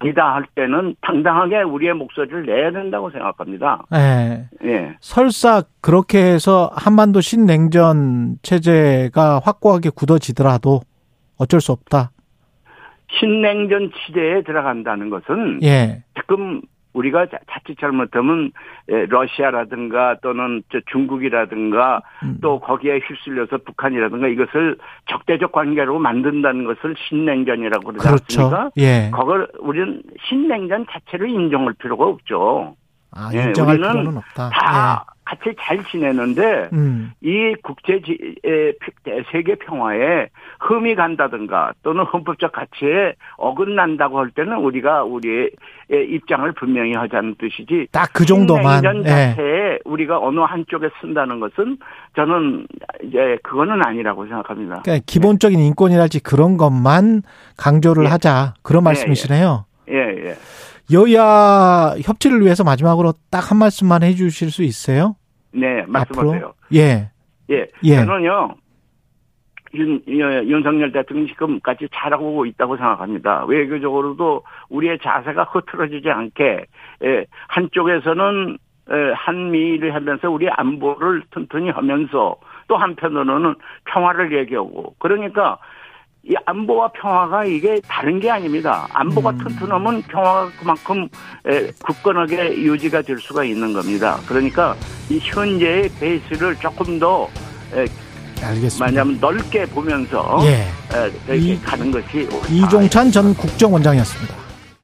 아니다 할 때는 당당하게 우리의 목소리를 내야 된다고 생각합니다. 예. 예. 설사 그렇게 해서 한반도 신냉전 체제가 확고하게 굳어지더라도 어쩔 수 없다. 신냉전 시대에 들어간다는 것은 예. 지금 우리가 자- 자칫 잘못하면 에, 러시아라든가 또는 저 중국이라든가 음. 또 거기에 휩쓸려서 북한이라든가 이것을 적대적 관계로 만든다는 것을 신냉전이라고 그러지 그렇죠. 않습니까? 예. 그걸 우리는 신냉전 자체를 인정할 필요가 없죠. 아, 예, 인정할 우리는 필요는 없다. 다 같이 잘 지내는데 예. 음. 이 국제 세계 평화에 흠이 간다든가 또는 헌법적 가치에 어긋난다고 할 때는 우리가 우리의 에, 입장을 분명히 하자는 뜻이지. 딱 그 정도만, 신냉전 예. 자체에 우리가 어느 한쪽에 쓴다는 것은 저는 이제 그거는 아니라고 생각합니다. 그러니까 기본적인 인권이랄지 그런 것만 강조를 예. 하자. 그런 예, 말씀이시네요. 예, 예. 여야 협치를 위해서 마지막으로 딱 한 말씀만 해 주실 수 있어요? 네, 말씀하세요. 앞으로? 예. 예. 예. 저는요, 윤, 예, 윤석열 대통령이 지금까지 잘하고 있다고 생각합니다. 외교적으로도 우리의 자세가 흐트러지지 않게, 예, 한쪽에서는, 예, 한미를 하면서 우리 안보를 튼튼히 하면서 또 한편으로는 평화를 얘기하고, 그러니까 이 안보와 평화가 이게 다른 게 아닙니다. 안보가 튼튼하면 평화가 그만큼 에, 굳건하게 유지가 될 수가 있는 겁니다. 그러니까 이 현재의 베이스를 조금 더 에, 알겠습니다. 만약에 넓게 보면서 예. 에, 이렇게 이- 가는 것이 이종찬 전 국정원장이었습니다.